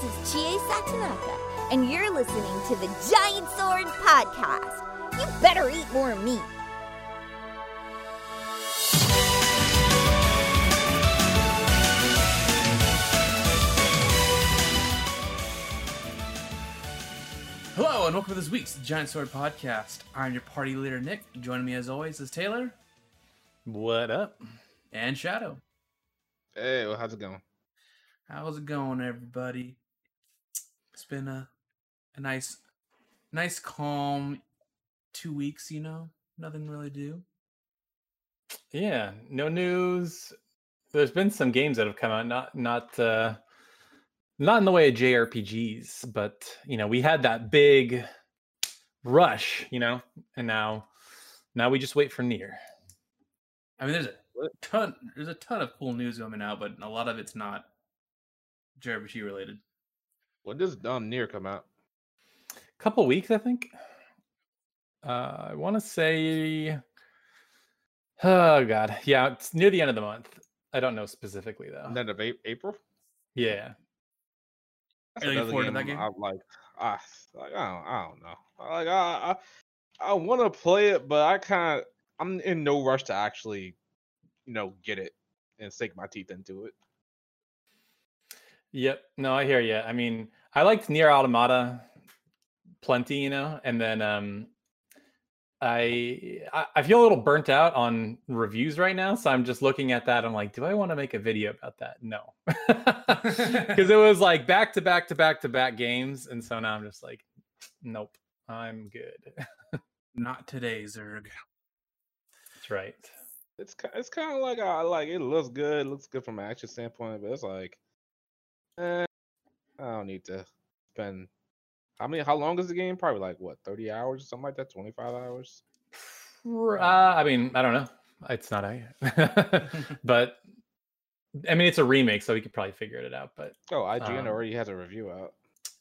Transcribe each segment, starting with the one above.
This is Chie Satonaka, and you're listening to the Giant Sword Podcast. You better eat more meat. Hello and welcome to this week's Giant Sword Podcast. I'm your party leader Nick. Joining me as always is Taylor What up? and Shadow. Hey, well, how's it going? How's it going, everybody? It's been a a nice, nice, calm two weeks. You know, nothing really do. Yeah, no news. There's been some games that have come out, not not uh not in the way of JRPGs, but you know, we had that big rush, you know, and now now we just wait for Nier. I mean, there's a ton, there's a ton of cool news coming out, but a lot of it's not JRPG related. When does um Nier come out? A couple weeks, I think. Uh I want to say Oh god. Yeah, it's near the end of the month. I don't know specifically though. End of A- April. Yeah. That's Are you looking another forward to that game? I'm like, ah, like I don't, I don't know. Like I, I, I want to play it, but I kind of, I'm in no rush to actually, you know, get it and sink my teeth into it. Yep. No, I hear you. I mean, I liked Nier Automata plenty, you know, and then um I I I feel a little burnt out on reviews right now, so I'm just looking at that. I'm like, do I want to make a video about that? No, because it was like back to back to back to back games, and so now I'm just like, nope, I'm good. Not today, Zerg. That's right. It's it's kind of like I like it looks good, it looks good from an action standpoint, but it's like, eh, I don't need to spend. How many? How long is the game? Probably like what, thirty hours or something like that, twenty five hours. Uh, I mean, I don't know. It's not a, but I mean, it's a remake, so we could probably figure it out. But Oh, IGN Um, already has a review out.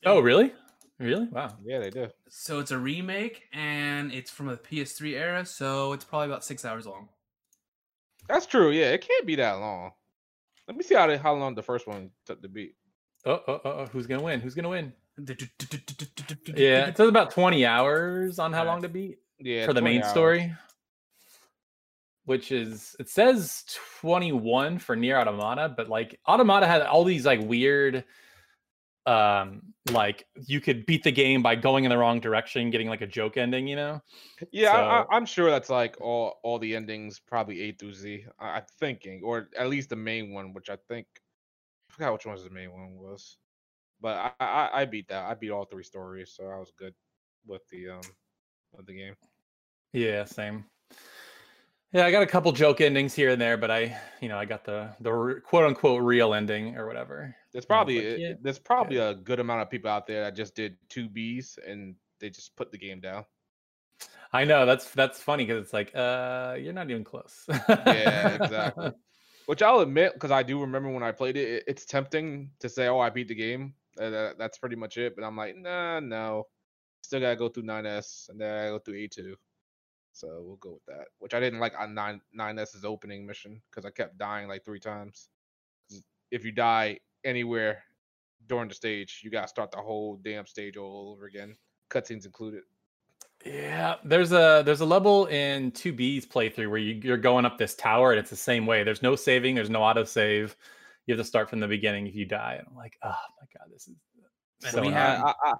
oh, really? Really? Wow. Yeah, they do. So it's a remake, and it's from the PS3 era, so it's probably about six hours long. That's true. Yeah, it can't be that long. Let me see how they, how long the first one took to beat. Oh, oh, oh, who's gonna win? Who's gonna win? Yeah, it says about twenty hours on how long to beat Yeah, for the main hours. story, which is it says twenty one for Nier Automata, but like Automata had all these like weird, um, like you could beat the game by going in the wrong direction, getting like a joke ending, you know? Yeah, So- I, I'm sure that's like all all the endings, probably A through Z. I, I'm thinking, or at least the main one, which I think forgot which one the main one was. But I, I I beat that. I beat all three stories, so I was good with the um with the game. Yeah, same. Yeah, I got a couple joke endings here and there, but I, you know, I got the the quote unquote real ending or whatever. There's And I was probably like, yeah, there's probably a good amount of people out there that just did two Bs and they just put the game down. I know that's that's funny because it's like, uh, you're not even close. Yeah, exactly. Which I'll admit, because I do remember when I played it, it, it's tempting to say, "Oh, I beat the game." Uh, that, that's pretty much it. But I'm like, nah, no. Still gotta go through 9S and then I go through A2. So we'll go with that. Which I didn't like on 9 9S's opening mission because I kept dying like three times. If you die anywhere during the stage, you gotta start the whole damn stage all over again, cutscenes included. Yeah, there's a there's a level in 2B's playthrough where you, you're going up this tower and it's the same way. There's no saving, there's no auto save. You have to start from the beginning if you die. And I'm like, oh my god, this is so we annoying. I, I,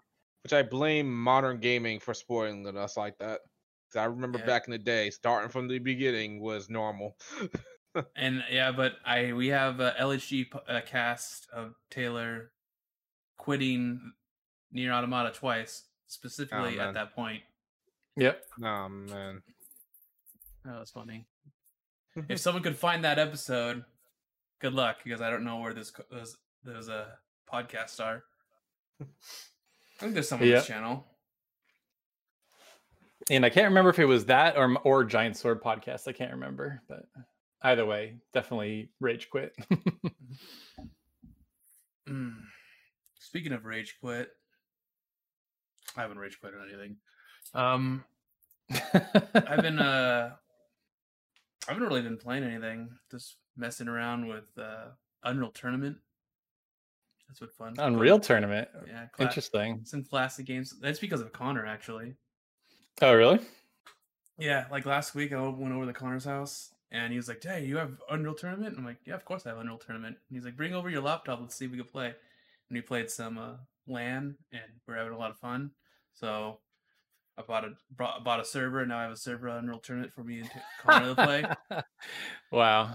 which I blame modern gaming for spoiling us like that. 'Cause I remember Yeah. back in the day, starting from the beginning was normal. And yeah, but I we have a LHG uh, cast of Taylor quitting Nier Automata twice, specifically man. at that point. Yep. oh man. That was funny. if someone could find that episode, good luck because I don't know where this co- those those uh podcasts are. I think there's some on this channel. And I can't remember if it was that or or Giant Sword podcast. I can't remember, but either way, definitely rage quit. Mm. Speaking of rage quit, I haven't rage quit on anything. Um, I've been uh, I haven't really been playing anything. Just messing around with uh, Unreal Tournament. That's what fun. Unreal tournament. Yeah, cla- Interesting. Some classic games. That's because of Connor, actually. Oh, really? Yeah, like last week, I went over to Connor's house, and he was like, "Hey, you have Unreal Tournament?" I'm like, "Yeah, of course I have Unreal Tournament." And he's like, "Bring over your laptop. Let's see if we can play." And we played some uh, LAN, and we're having a lot of fun. So I bought a brought, bought a server, and now I have a server on Unreal Tournament for me and Connor to play. wow.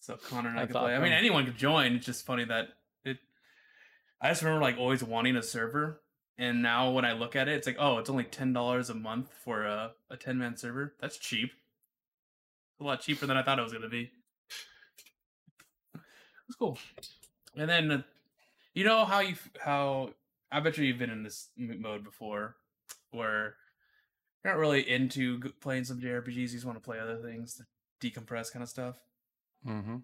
So Connor and I could play. I mean, anyone could join. It's just funny that it. I just remember like always wanting a server, and now when I look at it, it's like, oh, it's only ten dollars a month for a a ten man server. That's cheap. A lot cheaper than I thought it was gonna be. It's cool. And then, uh, you know how you how I bet you you've been in this mode before, where you're not really into playing some JRPGs. You just want to play other things, decompress kind of stuff. hmm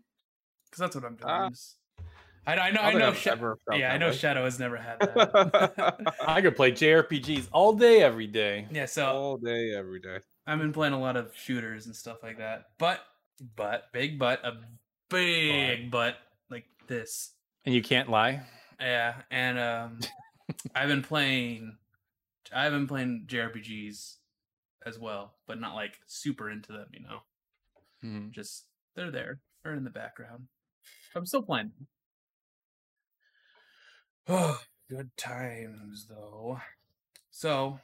Because that's what I'm doing. Is- I, I know, I I know. Sha- yeah, I know. way. Shadow has never had that. I could play JRPGs all day, every day. yeah, so All day, every day. I've been playing a lot of shooters and stuff like that. But, but, big but, a big but, like this. And you can't lie. Yeah, and um, I've been playing. I've been playing JRPGs as well, but not like super into them. You know, Mhm. just they're there, they're in the background. I'm still playing. Oh, good times though. So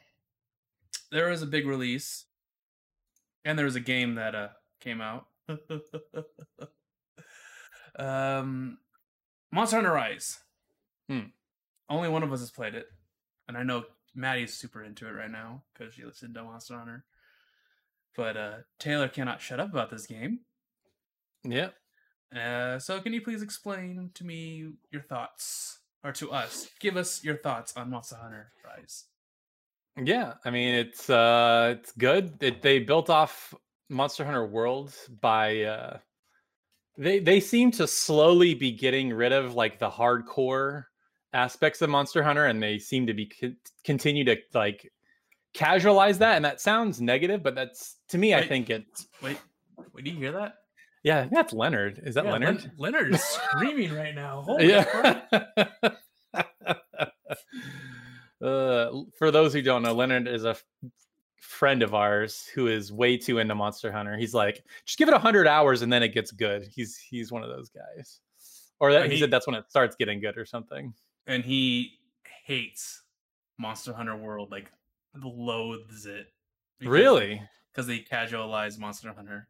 there was a big release, and there was a game that uh came out. um, Monster Hunter Rise. Hmm. Only one of us has played it, and I know Maddie's super into it right now because she listened to Monster Hunter. But uh, Taylor cannot shut up about this game. Yep. Uh, so can you please explain to me your thoughts, or to us, give us your thoughts on Monster Hunter Rise? Yeah, I mean it's uh it's good. It, they built off Monster Hunter World by uh they they seem to slowly be getting rid of like the hardcore aspects of Monster Hunter and they seem to be co- continue to like casualize that and that sounds negative but that's to me I think it's Wait, wait, do you hear that? yeah, I think that's Leonard. Is that Yeah, Leonard? Len- Leonard is screaming right now. Holy yeah. uh, for those who don't know, Leonard is a f- friend of ours who is way too into Monster Hunter. He's like, just give it hundred hours and then it gets good. He's he's one of those guys. Or that he, he- said that's when it starts getting good or something. And he hates Monster Hunter World, like loathes it. Really? Because they casualize Monster Hunter.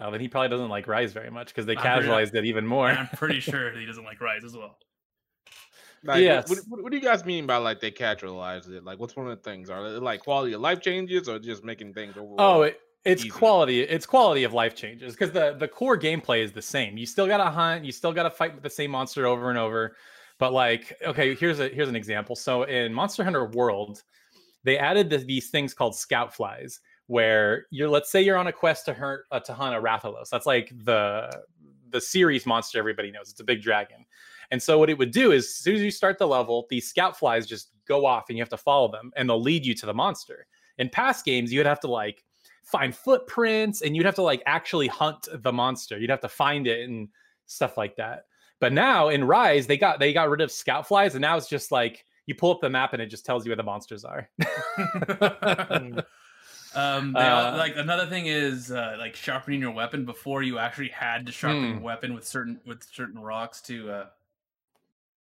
Oh, then he probably doesn't like Rise very much because they I'm pretty- casualized it even more. I'm pretty sure he doesn't like Rise as well. Like, what- Yes. what, what, what do you guys mean by like they casualize it? Like, what's one of the things? Are it like quality of life changes, or just making things oh, overall? Oh, it, it's easier. quality. It's quality of life changes because the the core gameplay is the same. You still gotta hunt. You still gotta fight with the same monster over and over. But like, okay, here's a here's an example. So in Monster Hunter World, they added th- these things called scout flies, where you're let's say you're on a quest to hunt uh, to hunt a Rathalos. That's like the the series monster everybody knows. It's a big dragon. And so what it would do is as soon as you start the level, these scout flies just go off and you have to follow them and they'll lead you to the monster. In past games, you'd have to like find footprints and you'd have to like actually hunt the monster. You'd have to find it and stuff like that. But now in Rise, they got they got rid of scout flies and now it's just like you pull up the map and it just tells you where the monsters are. um, all, Uh, like another thing is uh, like sharpening your weapon before you actually had to sharpen your Hmm. weapon with certain with certain rocks to uh,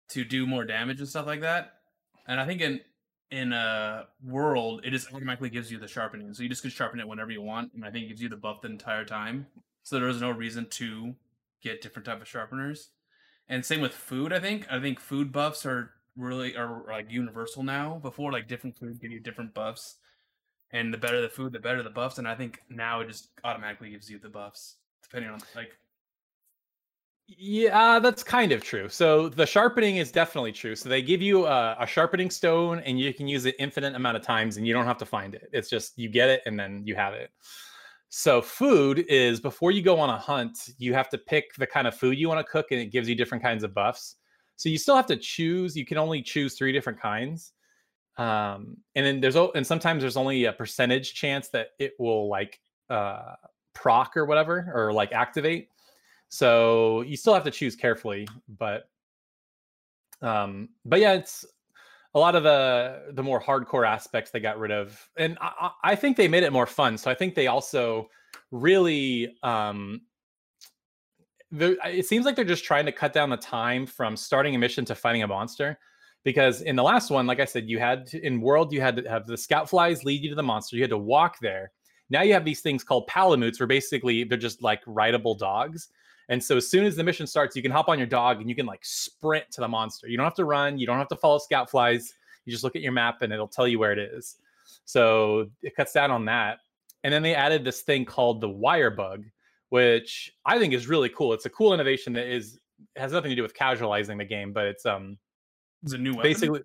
to do more damage and stuff like that. And I think in in a world, it just automatically gives you the sharpening, so you just can sharpen it whenever you want, and I think it gives you the buff the entire time. So there's no reason to get different type of sharpeners. And same with food. I think I think food buffs are really are like universal now. Before, like different food give you different buffs, and the better the food, the better the buffs. And I think now it just automatically gives you the buffs depending on like Yeah, that's kind of true. So the sharpening is definitely true. So they give you a, a sharpening stone, and you can use it infinite amount of times, and you don't have to find it. It's just you get it, and then you have it. So food is before you go on a hunt, you have to pick the kind of food you want to cook, and it gives you different kinds of buffs. So you still have to choose. You can only choose three different kinds, um, and then there's and sometimes there's only a percentage chance that it will like uh, proc or whatever or like activate. So you still have to choose carefully, but Um, but yeah, it's a lot of the the more hardcore aspects they got rid of, and I, I think they made it more fun. So I think they also really um it seems like they're just trying to cut down the time from starting a mission to fighting a monster because in the last one like i said you had to, in world you had to have the scout flies lead you to the monster you had to walk there now you have these things called palamutes where basically they're just like rideable dogs and so as soon as the mission starts you can hop on your dog and you can like sprint to the monster you don't have to run you don't have to follow scout flies you just look at your map and it'll tell you where it is so it cuts down on that and then they added this thing called the wire bug which I think is really cool. It's a cool innovation that is has nothing to do with casualizing the game, but it's um it's a new weapon. basically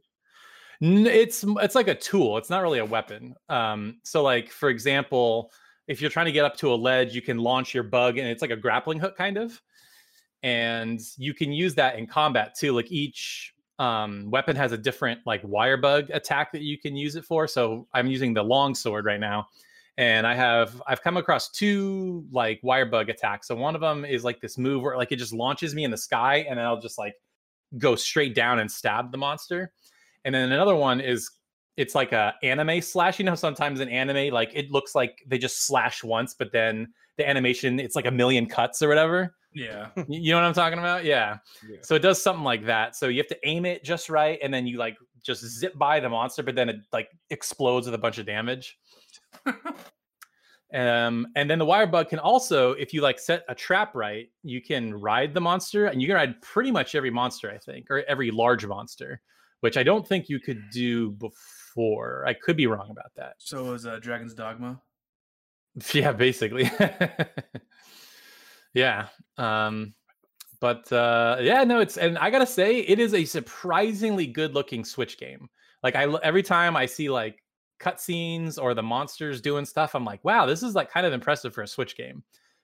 it's it's like a tool. It's not really a weapon. Um so like for example, if you're trying to get up to a ledge, you can launch your bug and it's like a grappling hook kind of. And you can use that in combat too. Like each um, weapon has a different like wire bug attack that you can use it for. So I'm using the long sword right now and I have I've come across two like wire bug attacks. So one of them is like this move where like it just launches me in the sky, and then I'll just like go straight down and stab the monster. And then another one is it's like a anime slash. You know, sometimes in anime, like it looks like they just slash once, but then the animation it's like a million cuts or whatever. Yeah. You know what I'm talking about? Yeah. yeah. So it does something like that. So you have to aim it just right, and then you like just zip by the monster, but then it like explodes with a bunch of damage. um, and then the wire bug can also, if you like set a trap right, you can ride the monster, and you can ride pretty much every monster, I think, or every large monster, which I don't think you could do before. I could be wrong about that. So it was uh, Dragon's Dogma? Yeah, basically. yeah. Um, but uh, yeah, no, it's and I gotta say, it is a surprisingly good-looking Switch game. Like I every time I see like cutscenes or the monsters doing stuff, I'm like, wow, this is like kind of impressive for a Switch game.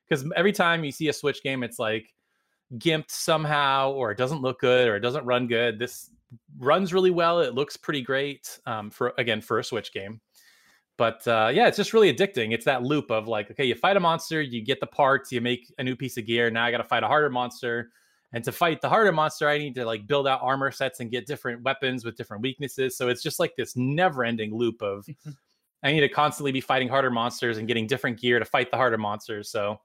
Because every time you see a Switch game, it's like gimped somehow, or it doesn't look good, or it doesn't run good. This runs really well. It looks pretty great um, for again for a Switch game. But uh, yeah, it's just really addicting. It's that loop of like, okay, you fight a monster, you get the parts, you make a new piece of gear. Now I got to fight a harder monster and to fight the harder monster, I need to like build out armor sets and get different weapons with different weaknesses. So it's just like this never-ending loop of I need to constantly be fighting harder monsters and getting different gear to fight the harder monsters. So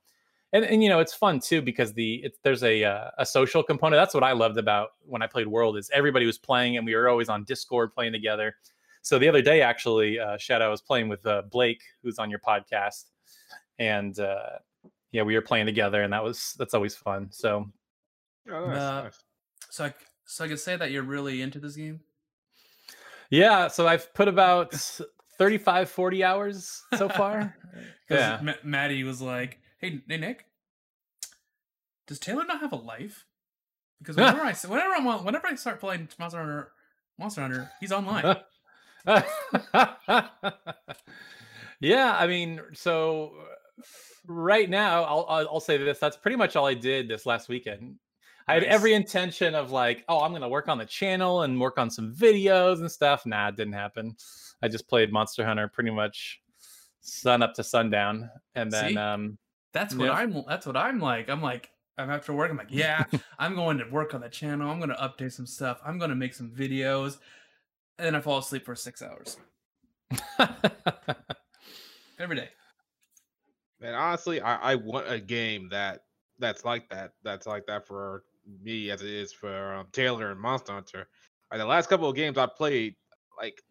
and, and you know it's fun too because the it, there's a uh, a social component. That's what I loved about when I played World is everybody was playing and we were always on Discord playing together. So the other day, actually, uh, Shadow was playing with uh, Blake, who's on your podcast, and uh, yeah, we were playing together, and that was that's always fun. So Oh, nice, uh, nice. So, I, so I could say that you're really into this game. Yeah, so I've put about 35, 40 hours so far. yeah, M- Maddie was like, "Hey, hey, Nick, does Taylor not have a life? Because whenever I whenever I'm whenever I start playing Monster Hunter, Monster Hunter, he's online." yeah, I mean, so right now, I'll I'll say this. That's pretty much all I did this last weekend. I had every intention of like, oh, I'm gonna work on the channel and work on some videos and stuff. Nah, it didn't happen. I just played Monster Hunter pretty much sun up to sundown, and then See? um, that's what yeah. I'm. That's what I'm like. I'm like, I'm after work. I'm like, yeah, I'm going to work on the channel. I'm going to update some stuff. I'm going to make some videos, and then I fall asleep for six hours every day. And honestly, I, I want a game that that's like that. That's like that for me as it is for um, Taylor and Monster Hunter. Like the last couple of games I played, like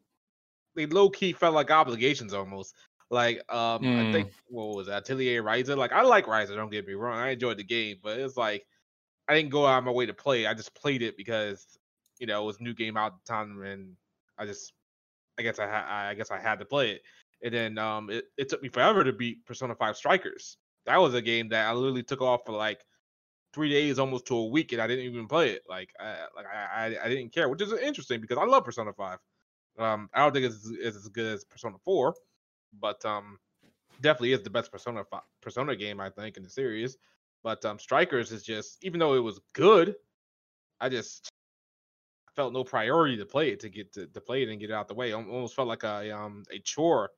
they low key felt like obligations almost. Like um, mm. I think mm. what was that, Atelier Ryza? Like I like Ryza, don't get me wrong. I enjoyed the game, but it's like I didn't go out of my way to play. I just played it because you know it was new game out the time, and I just I guess I ha- I guess I had to play it. And then um, it, it took me forever to beat Persona 5 Strikers. That was a game that I literally took off for like three days, almost to a week, and I didn't even play it. Like, I, like I, I, didn't care, which is interesting because I love Persona Five. Um, I don't think it's, it's as good as Persona Four, but um, definitely is the best Persona 5, Persona game I think in the series. But um, Strikers is just, even though it was good, I just felt no priority to play it to get to, to play it and get it out the way. Almost felt like a um a chore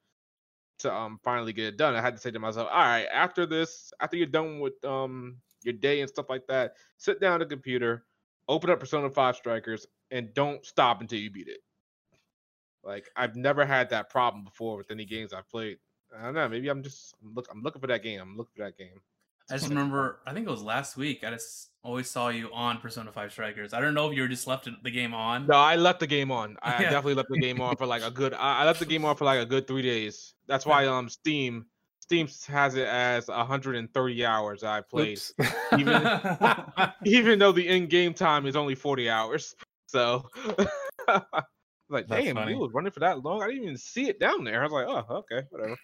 to um finally get it done. I had to say to myself, all right, after this, after you're done with um your day and stuff like that. Sit down at the computer, open up Persona 5 Strikers and don't stop until you beat it. Like I've never had that problem before with any games I've played. I don't know. Maybe I'm just I'm look I'm looking for that game. I'm looking for that game. I just remember, I think it was last week. I just always saw you on Persona Five Strikers. I don't know if you were just left the game on. No, I left the game on. I Yeah. definitely left the game on for like a good. I, I left the game on for like a good three days. That's why um Steam Steam has it as 130 hours I played, even even though the in-game time is only 40 hours. So, like, That's damn, funny. you was running for that long. I didn't even see it down there. I was like, oh, okay, whatever.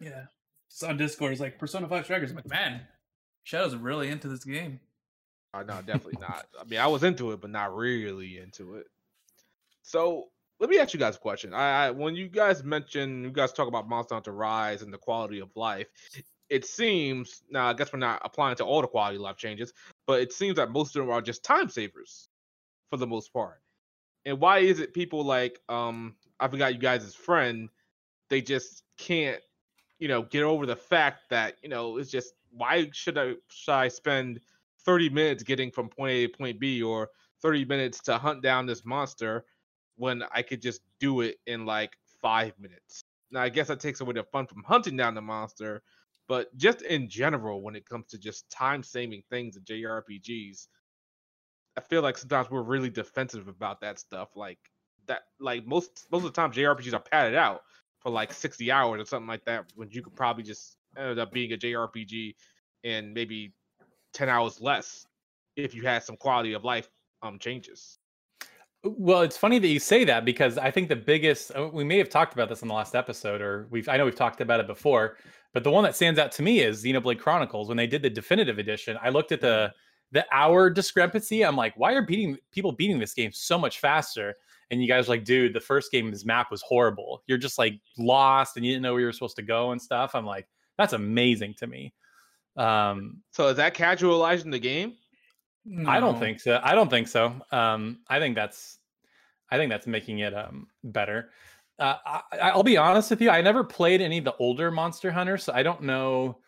yeah, just on Discord, it's like Persona Five Strikers. I'm like, man, Shadow's really into this game. Uh, no, definitely not. I mean, I was into it, but not really into it. So let me ask you guys a question. I, I when you guys mention you guys talk about Monster Hunter Rise and the quality of life, it seems now I guess we're not applying to all the quality of life changes, but it seems that most of them are just time savers for the most part. And why is it people like um I forgot you guys' friend, they just can't, you know, get over the fact that, you know, it's just why should I should I spend 30 minutes getting from point A to point B or 30 minutes to hunt down this monster when I could just do it in like five minutes. Now, I guess that takes away the fun from hunting down the monster, but just in general, when it comes to just time saving things in JRPGs, I feel like sometimes we're really defensive about that stuff. Like that, like most most of the time, JRPGs are padded out for like 60 hours or something like that, when you could probably just end up being a JRPG in maybe 10 hours less if you had some quality of life um changes. Well, it's funny that you say that because I think the biggest uh, we may have talked about this in the last episode, or we've I know we've talked about it before, but the one that stands out to me is Xenoblade Chronicles. When they did the definitive edition, I looked at the the hour discrepancy. I'm like, why are beating people beating this game so much faster? And you guys are like, dude, the first game, this map was horrible. You're just like lost and you didn't know where you were supposed to go and stuff. I'm like, that's amazing to me. Um, So is that casualizing the game? I don't think so. I don't think so. Um, I think that's, I think that's making it um better. Uh, I, I'll be honest with you. I never played any of the older Monster Hunters, so I don't know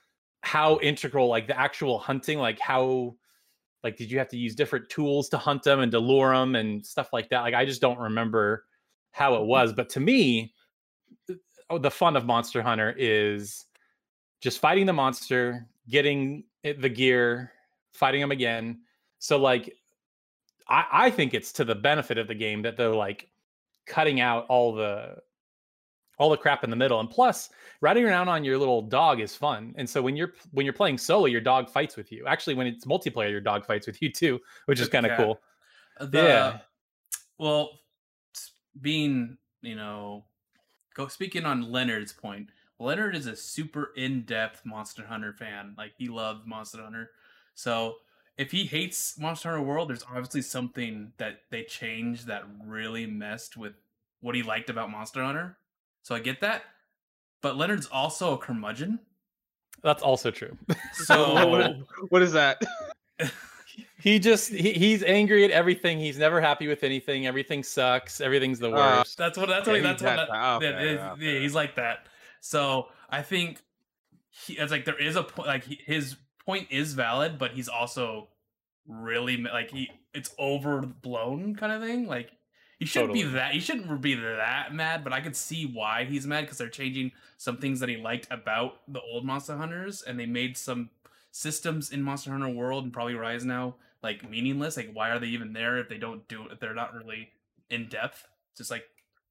how integral like the actual hunting, like how, like did you have to use different tools to hunt them and to lure them and stuff like that? Like I just don't remember how it mm-hmm. was. But to me, oh, the fun of Monster Hunter is just fighting the monster, getting it- the gear, fighting them again. So like I, I think it's to the benefit of the game that they're like cutting out all the all the crap in the middle. And plus, riding around on your little dog is fun. And so when you're when you're playing solo, your dog fights with you. Actually, when it's multiplayer, your dog fights with you too, which is kind of cool. The, Yeah. Well, being you know, go speaking on Leonard's point. Leonard is a super in-depth Monster Hunter fan. Like he loved Monster Hunter. So if he hates Monster Hunter World, there's obviously something that they changed that really messed with what he liked about Monster Hunter. So I get that. But Leonard's also a curmudgeon. That's also true. So what, what is that? he just he, he's angry at everything. He's never happy with anything. Everything sucks. Everything's the Uh, worst. That's what that's what he's that's what that that, guy. Okay, that is- okay. yeah, he's like that. So I think he, it's like there is a point like he, his point is valid, but he's also really like he it's overblown kind of thing. Like he shouldn't be that he shouldn't be that mad, but I could see why he's mad because they're changing some things that he liked about the old Monster Hunters, and they made some systems in Monster Hunter World and probably Rise now like meaningless. Like why are they even there if they don't do if they're not really in depth? Just like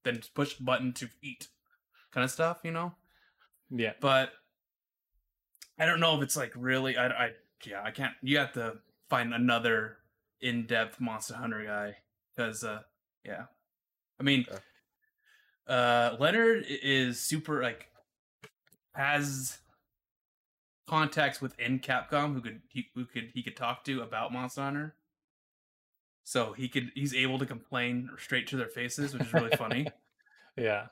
then push button to eat kind of stuff, you know. yeah. But I don't know if it's like really. I, I yeah, I can't. You have to find another in-depth Monster Hunter guy because uh yeah, I mean, Okay. uh Leonard is super like has contacts within Capcom who could he, who could he could talk to about Monster Hunter. So he could he's able to complain straight to their faces, which is really funny. Yeah.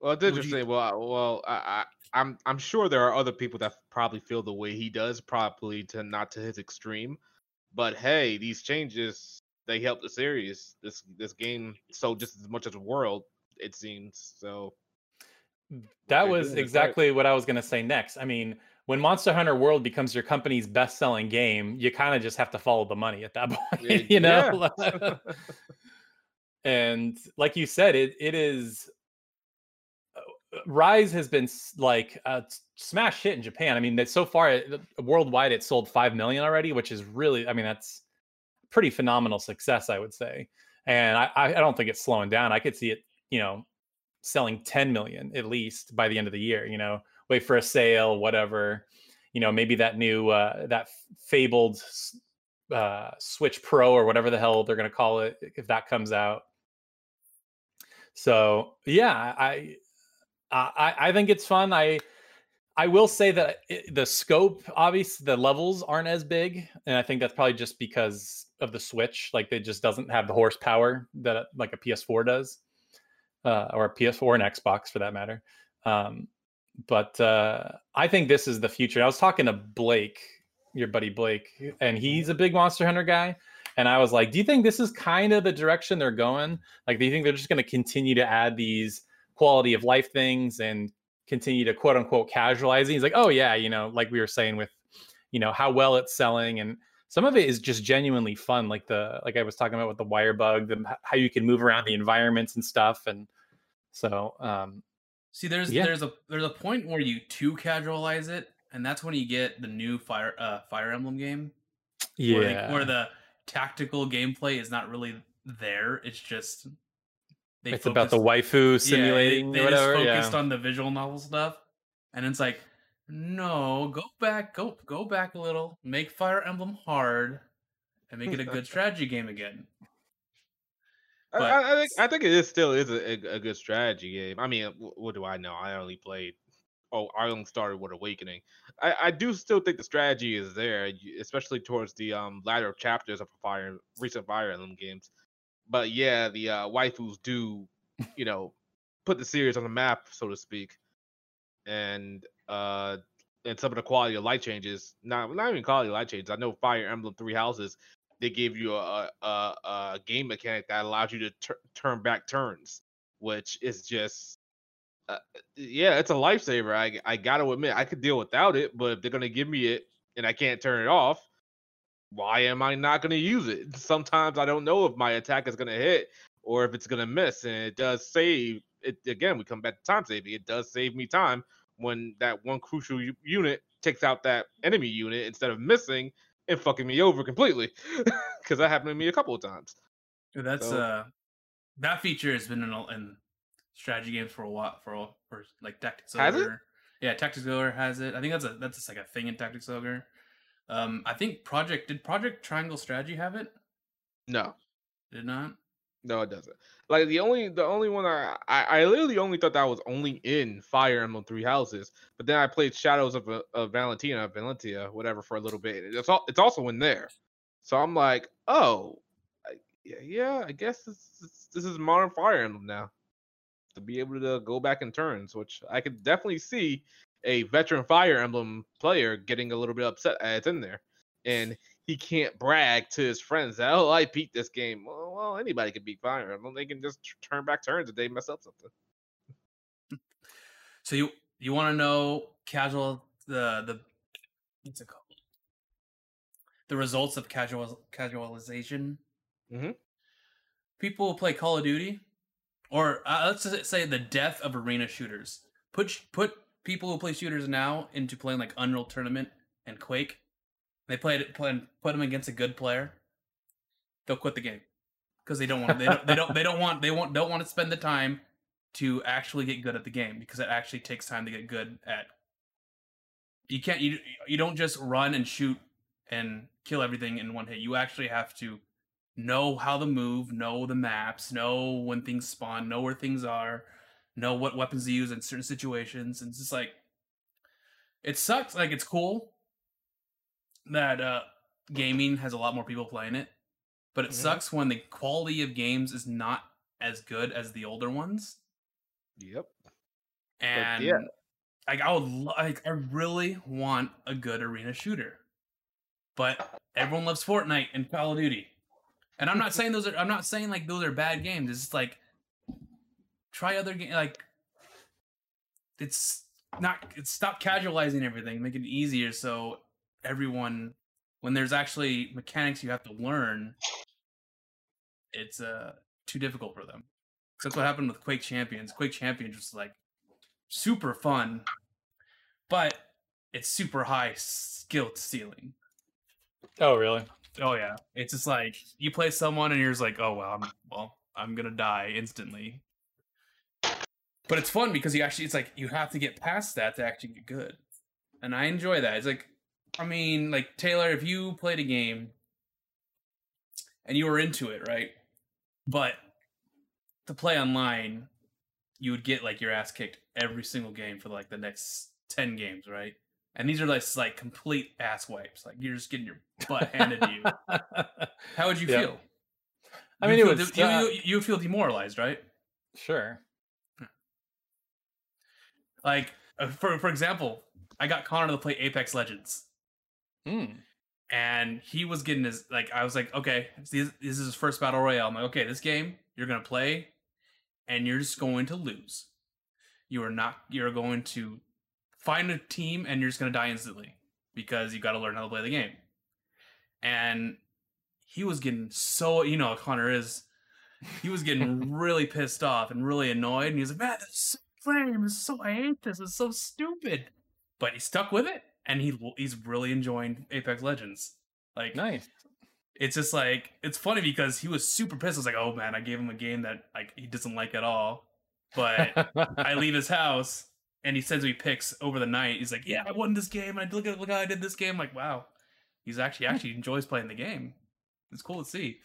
Well, it's Would you- interesting. Well, I- well, I, I, I'm I'm sure there are other people that probably feel the way he does, probably to not to his extreme. But hey, these changes they help the series. This this game sold just as much as the world, it seems. So That was doing it exactly what I was going to say next. I mean, when Monster Hunter World becomes your company's best-selling game, you kind of just have to follow the money at that point, you know. and like you said, it it is uh, uh Rise has been like uh, a smash hit in Japan. I mean, that so far uh, worldwide it sold five million already, which is really, I mean, that's pretty phenomenal success, I would say. And I, I don't think it's slowing down. I could see it, you know, selling 10 million at least by the end of the year. You know, wait for a sale, whatever. You know, maybe that new uh, that fabled uh, Switch Pro or whatever the hell they're going to call it if that comes out. So yeah, I I I think it's fun. I I will say that it, the scope, obviously, the levels aren't as big, and I think that's probably just because of the Switch. Like, it just doesn't have the horsepower that like a PS4 does, uh, or a PS4 and Xbox for that matter. Um, but uh, I think this is the future. I was talking to Blake, your buddy Blake, and he's a big Monster Hunter guy. And I was like, "Do you think this is kind of the direction they're going? Like, do you think they're just going to continue to add these quality of life things and continue to quote unquote casualize it. He's like, oh yeah, you know, like we were saying with, you know, how well it's selling and some of it is just genuinely fun. Like the like I was talking about with the wire bug, the, how you can move around the environments and stuff. And so um see there's yeah. there's a there's a point where you too casualize it, and that's when you get the new fire uh fire emblem game. Yeah. Where, they, where the tactical gameplay is not really there. It's just they it's focused, about the waifu simulating yeah, they, they. Just focused yeah. on the visual novel stuff, and it's like, no, go back, go go back a little, make Fire Emblem hard, and make it a good strategy game again. But, I, I, think I think it is still is a, a, good strategy game. I mean, what do I know? I only played. Oh, I only started with Awakening. I, I do still think the strategy is there, especially towards the um latter chapters of Fire recent Fire Emblem games but yeah, the uh, waifus do, you know, put the series on the map, so to speak, and uh, and some of the quality of light changes. Not not even quality of light changes. I know Fire Emblem Three Houses they give you a a, a game mechanic that allows you to tur- turn back turns, which is just. Uh, yeah, it's a lifesaver. I I gotta admit, I could deal without it, but if they're gonna give me it and I can't turn it off, why am I not to use it? Sometimes I don't know if my attack is to hit or if it's to miss. And it does save it. Again, we come back to time saving. It does save me time when that one crucial u- unit takes out that enemy unit instead of missing and fucking me over completely. Because that happened to me a couple of times. That's so, uh, that feature has been in, in strategy games for a while. For all for like Tactics Ogre. Has it? Yeah, Tactics Ogre has it. I think that's a that's just like a thing in Tactics Ogre. Um, I think Project did Project Triangle Strategy have it? No, did not. No, it doesn't. Like the only the only one I, I I literally only thought that was only in Fire Emblem Three Houses, but then I played Shadows of, uh, of Valentina, Valentia, whatever, for a little bit. It's all it's also in there, so I'm like, oh, I, yeah, I guess this this is modern Fire Emblem now, to be able to go back in turns, which I could definitely see a veteran Fire Emblem player getting a little bit upset as in there, and he can't brag to his friends that oh I beat this game. Well, well anybody can beat Fire Emblem. They can just turn back turns if they mess up something. So you you want to know casual the the what's it called? The results of casual casualization. Mm-hmm. People play Call of Duty, or uh, let's just say the death of arena shooters. Put put people who play shooters now into playing like Unreal Tournament and Quake, they played it, play, put them against a good player, they'll quit the game because they don't want they don't they don't they don't want they want don't want to spend the time to actually get good at the game because it actually takes time to get good at. You can't you you don't just run and shoot and kill everything in one hit. You actually have to know how to move, know the maps, know when things spawn, know where things are, know what weapons to use in certain situations. And it's just like it sucks. Like it's cool that uh gaming has a lot more people playing it, but it mm-hmm. sucks when the quality of games is not as good as the older ones. Yep. And yeah. like I would like I really want a good arena shooter. But everyone loves Fortnite and Call of Duty. And I'm not saying those are I'm not saying like those are bad games. It's just like try other games. Like it's not it's stop casualizing everything, make it easier so everyone when there's actually mechanics you have to learn, it's uh too difficult for them. So that's what happened with Quake Champions. Quake Champions was like super fun, but it's super high skill ceiling. Oh, really? Oh yeah, it's just like you play someone and you're just like, oh well, I'm, well, I'm gonna die instantly. But it's fun because you actually, it's like you have to get past that to actually get good, and I enjoy that. It's like, I mean, like Taylor, if you played a game and you were into it, right? But to play online, you would get like your ass kicked every single game for like the next ten games, right? And these are like, like complete ass wipes. Like you're just getting your butt handed to you. How would you Yeah. feel? I You mean, it feel would de- you, you, you would feel demoralized, right? Sure. Like uh, for for example, I got Connor to play Apex Legends, Mm. and he was getting his like I was like, okay, this, this is his first battle royale. I'm like, okay, this game you're gonna play, and you're just going to lose. You are not. You're going to find a team, and you're just gonna die instantly because you got to learn how to play the game. And he was getting so you know Connor is. He was getting really pissed off and really annoyed, and he was like, "Man, this is so lame. This is so I hate this. It's so stupid." But he stuck with it, and he he's really enjoying Apex Legends. Like, Nice. it's just like it's funny because he was super pissed. I was like, "Oh man, I gave him a game that like he doesn't like at all." But I leave his house, and he sends me pics over the night. He's like, "Yeah, I won this game. I look at look how I did this game." I'm like, wow, he's actually actually enjoys playing the game. It's cool to see.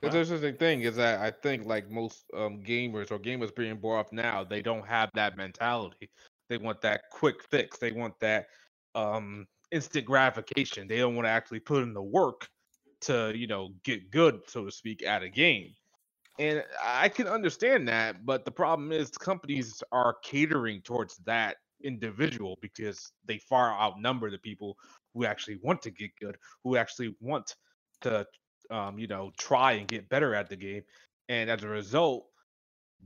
The Wow. interesting thing is that I think like most um, gamers or gamers being brought up now, they don't have that mentality. They want that quick fix. They want that um, instant gratification. They don't want to actually put in the work to you know get good, so to speak, at a game. And I can understand that, but the problem is companies are catering towards that individual because they far outnumber the people who actually want to get good, who actually want to um, you know, try and get better at the game. And as a result,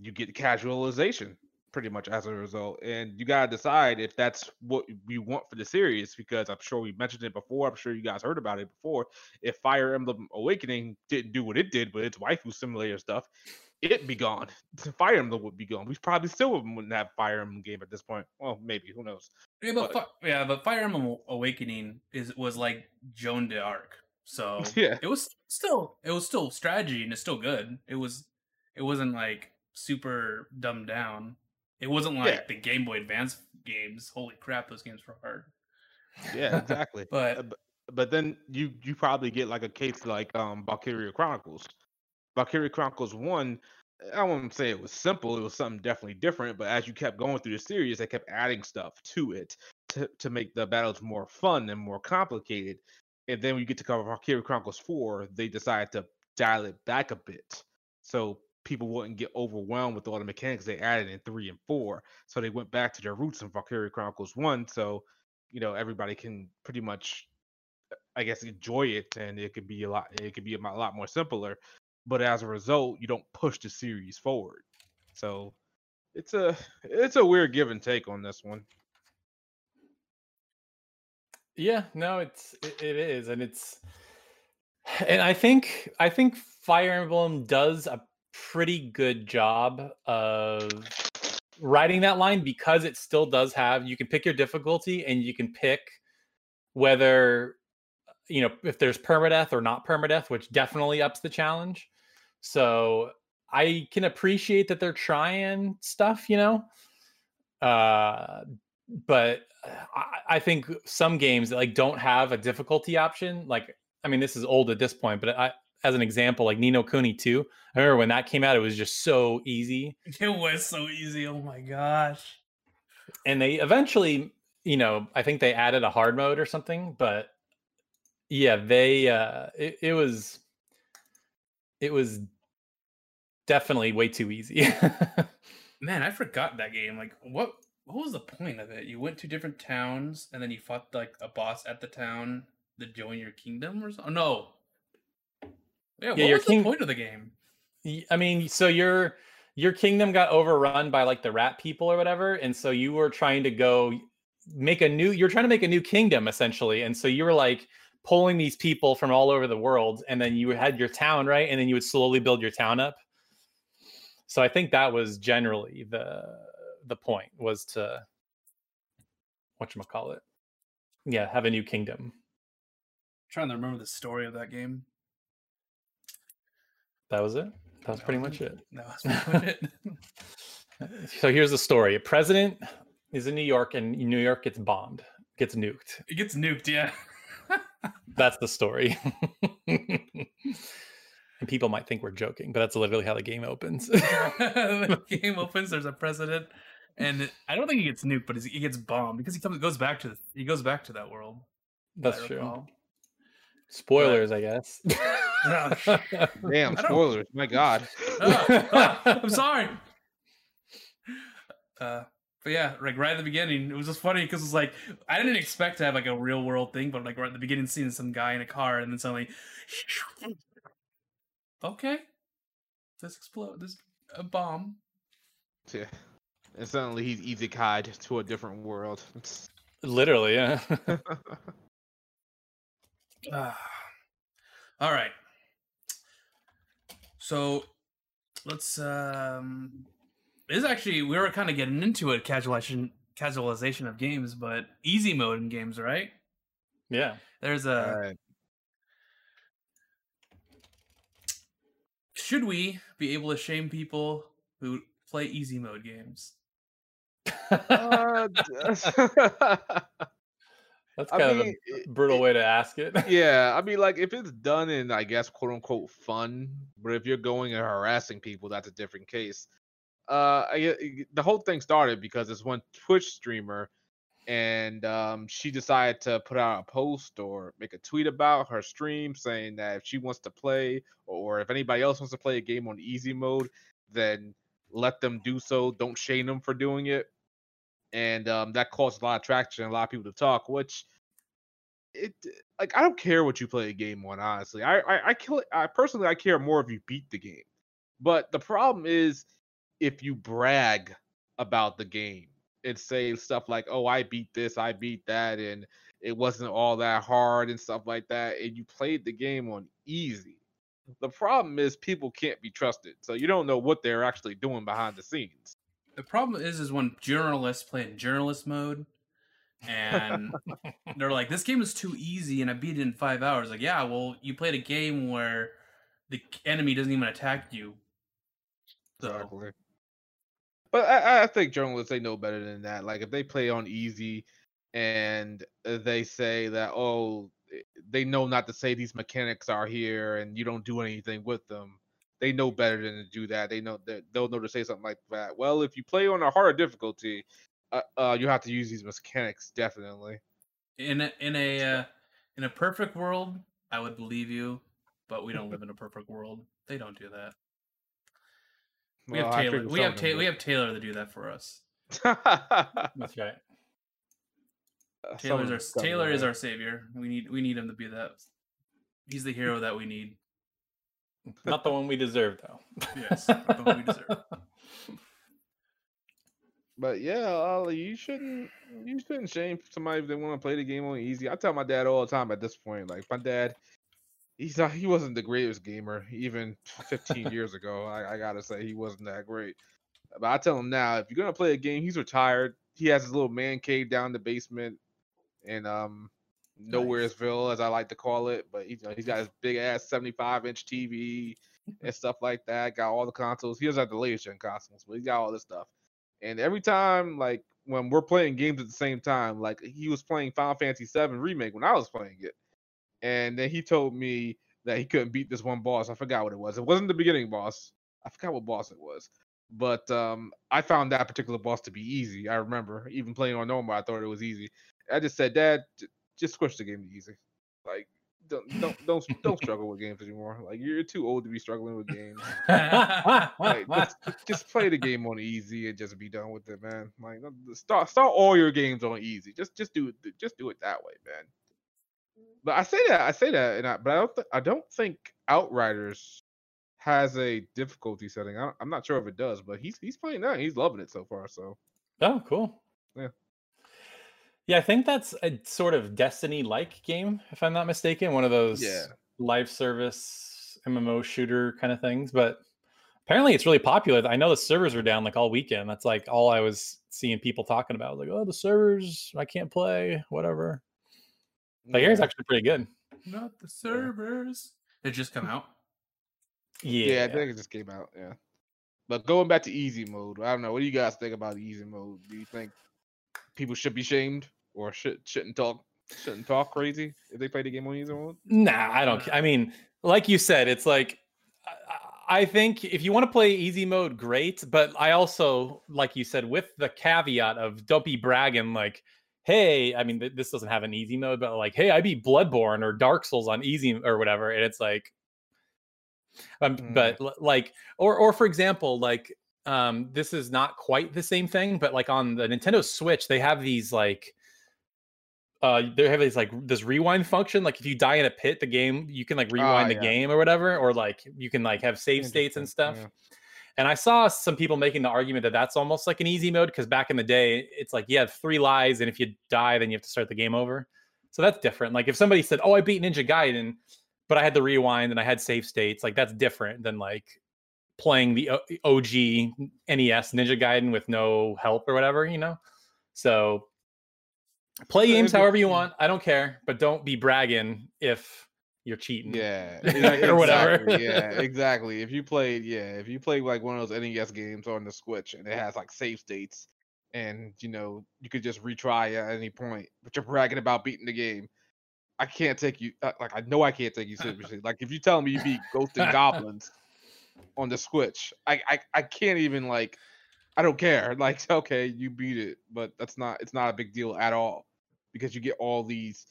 you get casualization pretty much as a result. And you gotta decide if that's what we want for the series, because I'm sure we mentioned it before. I'm sure you guys heard about it before. If Fire Emblem Awakening didn't do what it did with its waifu simulator stuff, it'd be gone. Fire Emblem would be gone. We probably still wouldn't have Fire Emblem game at this point. Well, maybe. Who knows? Yeah, but, But- Fi- yeah, but Fire Emblem Awakening is was like Joan d'Arc. So Yeah. it was still it was still strategy and it's still good. It was it wasn't like super dumbed down. It wasn't like Yeah. the Game Boy Advance games. Holy crap, those games were hard. Yeah, exactly. But Uh, but then you you probably get like a case like um Valkyria Chronicles. Valkyria Chronicles one, I won't say it was simple. It was something definitely different. But as you kept going through the series, they kept adding stuff to it to to make the battles more fun and more complicated. And then when you get to cover Valkyria Chronicles four, they decided to dial it back a bit so people wouldn't get overwhelmed with all the mechanics they added in three and four. So they went back to their roots in Valkyria Chronicles one. So you know everybody can pretty much uh, i guess enjoy it and it could be a lot it could be a lot more simpler but as a result you don't push the series forward so it's a it's a weird give and take on this one Yeah, no, it's it, it is, and it's and I think I think Fire Emblem does a pretty good job of writing that line because it still does have you can pick your difficulty and you can pick whether you know if there's permadeath or not permadeath, which definitely ups the challenge. So I can appreciate that they're trying stuff, you know. Uh but uh, I, I think some games that like don't have a difficulty option. Like, I mean, this is old at this point, but I, as an example, like Ni no Kuni too. I remember when that came out, it was just so easy. it was so easy. Oh my gosh. And they eventually, you know, I think they added a hard mode or something, but yeah, they uh it, it was it was definitely way too easy. Man, I forgot that game. Like what what was the point of it? You went to different towns and then you fought like a boss at the town to join your kingdom or something? No. Yeah, what Yeah, your was king- the point of the game? I mean, so you're your kingdom got overrun by like the rat people or whatever, and so you were trying to go make a new. You're trying to make a new kingdom essentially, and so you were like pulling these people from all over the world, and then you had your town right, and then you would slowly build your town up. So I think that was generally the the point was to what you call it, yeah, have a new kingdom. trying to remember the story of that game. That was it. That was That pretty was much it. That was pretty much it. So here's the story: a president is in New York, and New York gets bombed, gets nuked. It gets nuked, yeah. That's the story. and people might think we're joking, but that's literally how the game opens. the game opens. There's a president, and I don't think he gets nuked, but he gets bombed because he comes goes back to he goes back to that world. that that's true. Recall. Spoilers, I guess. Yeah. Damn, spoilers. My God. Ah, ah, I'm sorry. Uh, but yeah, like right at the beginning, it was just funny because it's like I didn't expect to have like a real world thing, but like right at the beginning, seeing some guy in a car, and then suddenly, okay, this explode, this a bomb. Yeah. And suddenly he's easy to a different world. literally, yeah. Ah. All right. So let's um this is actually we were kind of getting into it casualization casualization of games, but easy mode in games, right? yeah. There's a Alright. should we be able to shame people who play easy mode games? Uh, That's I kind of mean, a brutal it- way to ask it. yeah, I mean, like if it's done in, I guess, quote unquote, fun, but if you're going and harassing people, that's a different case. Uh, I- the whole thing started because this one Twitch streamer, and um, she decided to put out a post or make a tweet about her stream, saying that if she wants to play, or if anybody else wants to play a game on easy mode, then let them do so. Don't shame them for doing it. And um, that caused a lot of traction, and a lot of people to talk, which it like I don't care what you play a game on. Honestly, I I, I kill I personally I care more if you beat the game. But the problem is if you brag about the game and say stuff like, "Oh, I beat this, I beat that," and it wasn't all that hard and stuff like that, and you played the game on easy. The problem is people can't be trusted, so you don't know what they're actually doing behind the scenes. The problem is is when journalists play in journalist mode and they're like, "This game is too easy, and I beat it in five hours." Like, yeah, well, you played a game where the enemy doesn't even attack you. So, But I, I think journalists they know better than that. Like if they play on easy and they say that oh eh, they know not to say these mechanics are here and you don't do anything with them. They know better than to do that. They know that they'll know to say something like that. Well, if you play on a harder difficulty, uh, uh you have to use these mechanics definitely. in a, in a uh, in a perfect world, I would believe you, but we don't live in a perfect world. They don't do that. We Well, have Taylor. We have Ta- we have Taylor to do that for us. That's right. Uh, Taylor's our Taylor is our savior. We need we need him to be that. He's the hero that we need. Not the one we deserve, though. Yes, the one we deserve. But yeah, Ollie, you shouldn't you shouldn't shame somebody if they want to play the game on easy. I tell my dad all the time at this point, like my dad, he's not he wasn't the greatest gamer even 15 years ago. I, I gotta say he wasn't that great. But I tell him now, if you're gonna play a game, he's retired. He has his little man cave down in the basement and um Nowheresville, as I like to call it. But you know, he's got his big ass 75 inch TV and stuff like that. Got all the consoles. He doesn't have the latest gen consoles, but he's got all this stuff. And every time, like when we're playing games at the same time, like he was playing Final Fantasy VII Remake when I was playing it, and then he told me that he couldn't beat this one boss. I forgot what it was. It wasn't the beginning boss. I forgot what boss it was. But um, I found that particular boss to be easy. I remember even playing on normal, I thought it was easy. I just said, Dad, just switch the game to easy. Like, don't don't don't don't struggle with games anymore. Like you're too old to be struggling with games. Like, just, just play the game on easy and just be done with it, man. Like start start all your games on easy. Just just do it just do it that way, man. But I say that I say that, and I, but I don't th- I don't think Outriders has a difficulty setting. I, I'm not sure if it does, but he's he's playing that. He's loving it so far. So Oh, cool. Yeah. Yeah, I think that's a sort of Destiny-like game, if I'm not mistaken. One of those Yeah. live service MMO shooter kind of things. But apparently, it's really popular. I know the servers were down like all weekend. That's like all I was seeing people talking about. Like, oh, the servers, I can't play, whatever. But here's yeah. actually pretty good. Not the servers. It just come out. Yeah, yeah, I think it just came out. Yeah, but going back to easy mode, I don't know. What do you guys think about easy mode? Do you think people should be shamed or should shouldn't talk shouldn't talk crazy if they play the game on easy mode? Nah, I don't. I mean, like you said, it's like I- I think if you want to play easy mode, great. But I also, like you said, with the caveat of don't be bragging like, hey, I mean, th- this doesn't have an easy mode, but like, hey, I beat Bloodborne or Dark Souls on easy or whatever, and it's like, um, Mm. but like, or or for example, like, um, this is not quite the same thing, but like on the Nintendo Switch, they have these like uh they have these like this rewind function like if you die in a pit the game you can like rewind the yeah. game or whatever or like you can like have save states and stuff yeah. and i saw some people making the argument that that's almost like an easy mode because back in the day it's like you have three lives and if you die then you have to start the game over so that's different like if somebody said oh i beat ninja gaiden but i had the rewind and i had save states like that's different than like playing the og nes ninja gaiden with no help or whatever you know so play So games however you want i don't care but don't be bragging if you're cheating Yeah, Or whatever. exactly, yeah, exactly. If you played, yeah, if you play like one of those NES games on the Switch and it has like save states, and you know you could just retry at any point, but you're bragging about beating the game. I can't take you. uh, Like I know I can't take you seriously. like if you tell me you beat Ghosts and Goblins on the Switch, I, I I can't even like. I don't care. Like okay, you beat it, but that's not. It's not a big deal at all because you get all these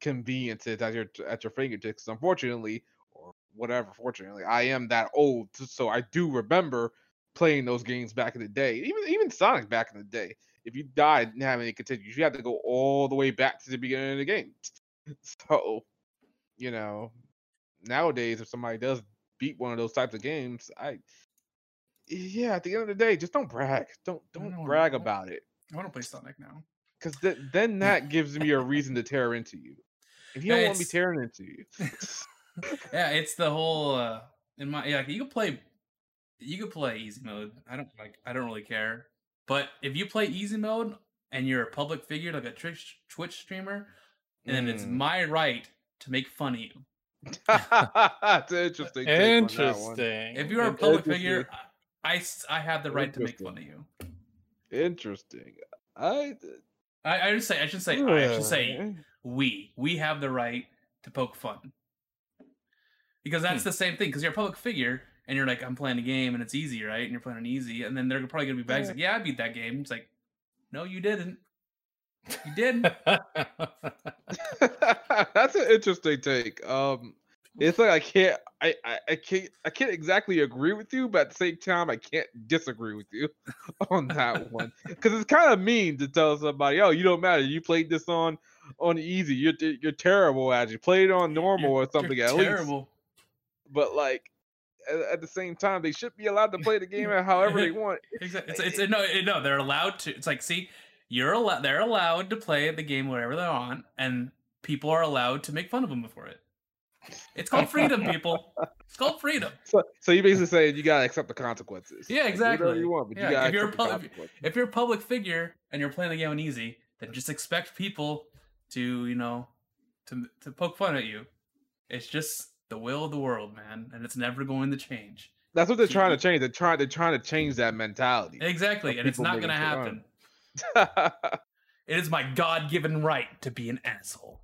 conveniences at your at your fingertips. Unfortunately, or whatever. Fortunately, I am that old, so I do remember playing those games back in the day. Even even Sonic back in the day. If you died and have any continues, you had to go all the way back to the beginning of the game. So, you know, nowadays if somebody does beat one of those types of games, I yeah, at the end of the day, just don't brag. Don't don't don't brag about it. I want to play Sonic now. Because th- then that gives me a reason to tear into you. If you Yeah, don't want me tearing into you. yeah, it's the whole uh in my yeah, you can play you can play easy mode. I don't like I don't really care. But if you play easy mode and you're a public figure like a Twitch Twitch streamer, then it's Mm. my right to make fun of you. That's an interesting. on that interesting. If you're a public figure, I, I have the right to make fun of you. Interesting. I. I, I should say I should say I should say we we have the right to poke fun. Because that's hmm. the same thing because you're a public figure and you're like i'm playing a game and it's easy right? And you're playing an easy and then they're probably gonna be back like yeah i beat that game. It's like no you didn't you didn't That's an interesting take. Um, it's like I can't, I, I, I can't, I can't exactly agree with you, but at the same time, I can't disagree with you on that one because it's kind of mean to tell somebody, "Oh, you don't matter. You played this on on easy. You're you're terrible at it. You played it on normal You're- or something you're at least." terrible But like. At, at the same time, they should be allowed to play the game however they want. exactly it's, it's no it- no they're allowed to it's like see you're allowed they're allowed to play the game wherever they want and people are allowed to make fun of them before it it's called freedom people it's called freedom So, so you basically saying you gotta accept the consequences. Yeah, Like, exactly. You want, but Yeah, you gotta if you're a the if you're a public figure and you're playing the game on easy, then just expect people to, you know, to to poke fun at you. It's just the will of the world, man, and it's never going to change. That's what they're trying to change. They're trying. They're trying to change that mentality. Exactly, and it's not going to happen fun. Happen. It is my God-given right to be an asshole.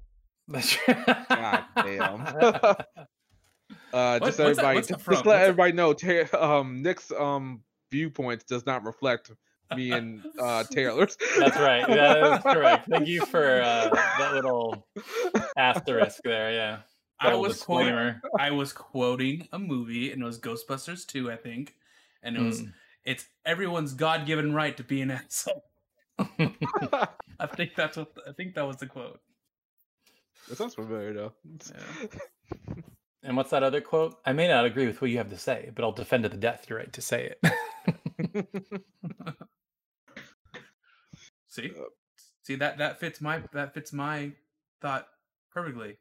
That's God damn. uh, just what's that- everybody, that just from? let What's that- everybody know. Ta- um, Nick's um viewpoints does not reflect me and uh Taylor's. That's right. That is correct. Thank you for uh, that little asterisk there. Yeah. I was quoting. I was quoting a movie, and it was Ghostbusters 2, I think, and it was Mm. it's everyone's God-given right to be an asshole. I think that's what I think that was the quote. that sounds familiar though. Yeah. And what's that other quote? I may not agree with what you have to say, but I'll defend to the death your right to say it. See, uh, see that that fits my that fits my thought perfectly,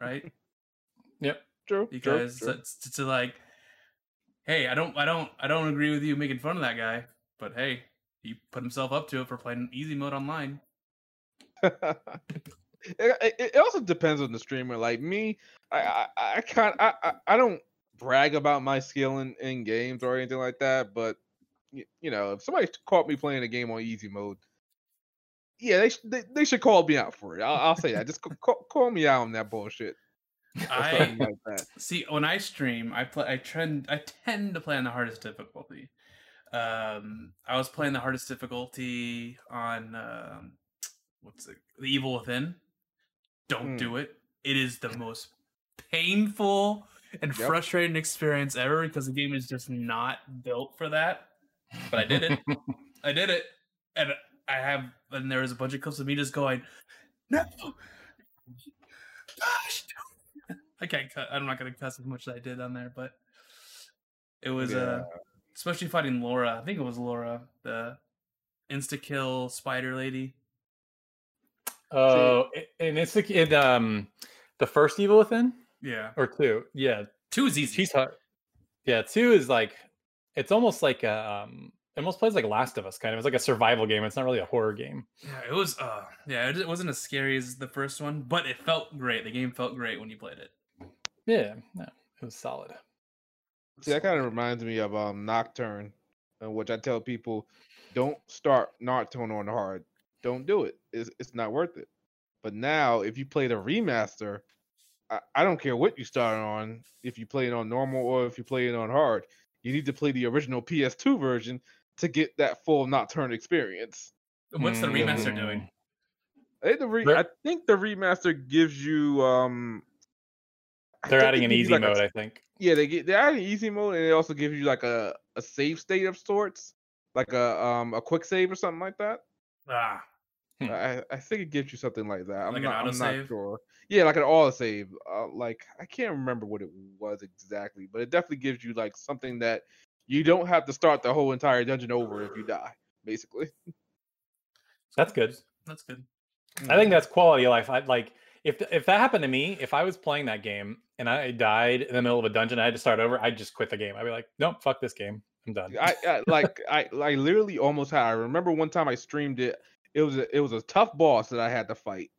right? yep. True. true, Because true. it's to, to like, hey, I don't, I don't, I don't agree with you making fun of that guy, but hey, he put himself up to it for playing easy mode online. it, it- also depends on the streamer. Like me, I I, I kind I, I I don't brag about my skill in, in games or anything like that. But you, you know, if somebody caught me playing a game on easy mode, yeah, they sh- they, they should call me out for it. I'll, I'll say that. Just c- call, call me out on that bullshit I like that. see when I stream, I play, I trend, I tend to play on the hardest difficulty. Um, I was playing the hardest difficulty on um, what's it, the Evil Within. Don't Hmm. do it. It is the most painful and Yep. frustrating experience ever because the game is just not built for that. But I did it. I did it, and I have. And there was a bunch of clips of me just going, "No, gosh, no." I can't. Cut, I'm not going to cuss as much as I did on there, but it was uh, especially fighting Laura. I think it was Laura, the insta kill spider lady. Oh, a- and it's the in um the first Evil Within Yeah, or two. Yeah, two is easy. she's hard. Yeah, two is like it's almost like a um it almost plays like Last of Us kind of. It's like a survival game. It's not really a horror game. Yeah, it was. Uh, yeah, it, it wasn't as scary as the first one, but it felt great. The game felt great when you played it. Yeah, no, it was solid. See, that kind of reminds me of um Nocturne, in which I tell people, don't start Nocturne on hard. Don't do it. It's, it's not worth it. But now, if you play the remaster, I, I don't care what you start on. If you play it on normal or if you play it on hard, you need to play the original PS2 version to get that full Nocturne experience. What's the remaster Mm. doing? I think the, re- I think the remaster gives you um. I They're adding an easy like mode, I think. Yeah, they get they're adding easy mode and it also gives you like a, a save state of sorts, like a um a quick save or something like that. Ah, Hmm. I I think it gives you something like that. I'm Like an not I'm not sure. Yeah, like an auto save. Uh, like I can't remember what it was exactly, but it definitely gives you like something that you don't have to start the whole entire dungeon over if you die, basically. That's good. that's good. I think that's quality of life. I like if if that happened to me, if I was playing that game and I died in the middle of a dungeon, I had to start over, I'd just quit the game. I'd be like, nope, fuck this game. I'm done. I, I like I literally almost had. I remember one time I streamed it. It was a, it was a tough boss that I had to fight.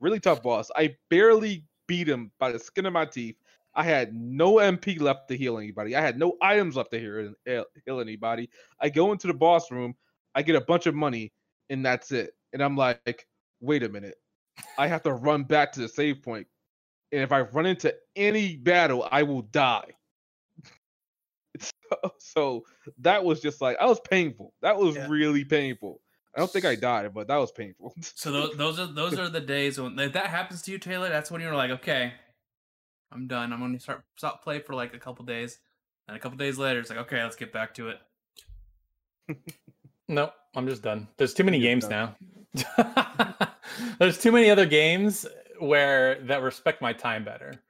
Really tough boss. I barely beat him by the skin of my teeth. I had no MP left to heal anybody. I had no items left to heal, uh, heal heal anybody. I go into the boss room. I get a bunch of money, and that's it. And I'm like, wait a minute. I have to run back to the save point. And if I run into any battle, I will die. So, so that was just like I was painful. That was Yeah. really painful. I don't think I died, but that was painful. So those, those are those are the days when if that happens to you, Taylor. That's when you're like, okay, I'm done. I'm gonna start stop play for like a couple days, and a couple days later, it's like, okay, let's get back to it. No, I'm just done. There's too many You're games now. There's too many other games where that respect my time better.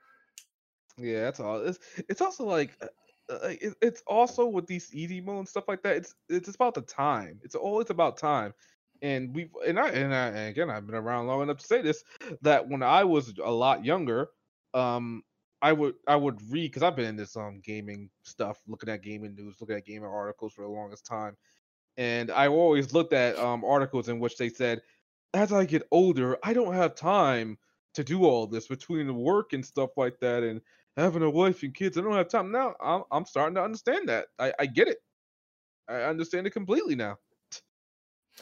yeah, that's all. It's it's also like uh, uh, it, it's also with these easy mode and stuff like that. It's it's about the time. It's always about time. And we and I and I and again I've been around long enough to say this that when I was a lot younger, um, I would I would read because I've been in this gaming stuff, looking at gaming news, looking at gaming articles for the longest time, and I always looked at um articles in which they said, as I get older, I don't have time to do all this between work and stuff like that, and having a wife and kids. I don't have time now. I'm I'm starting to understand that. I I get it. I understand it completely now.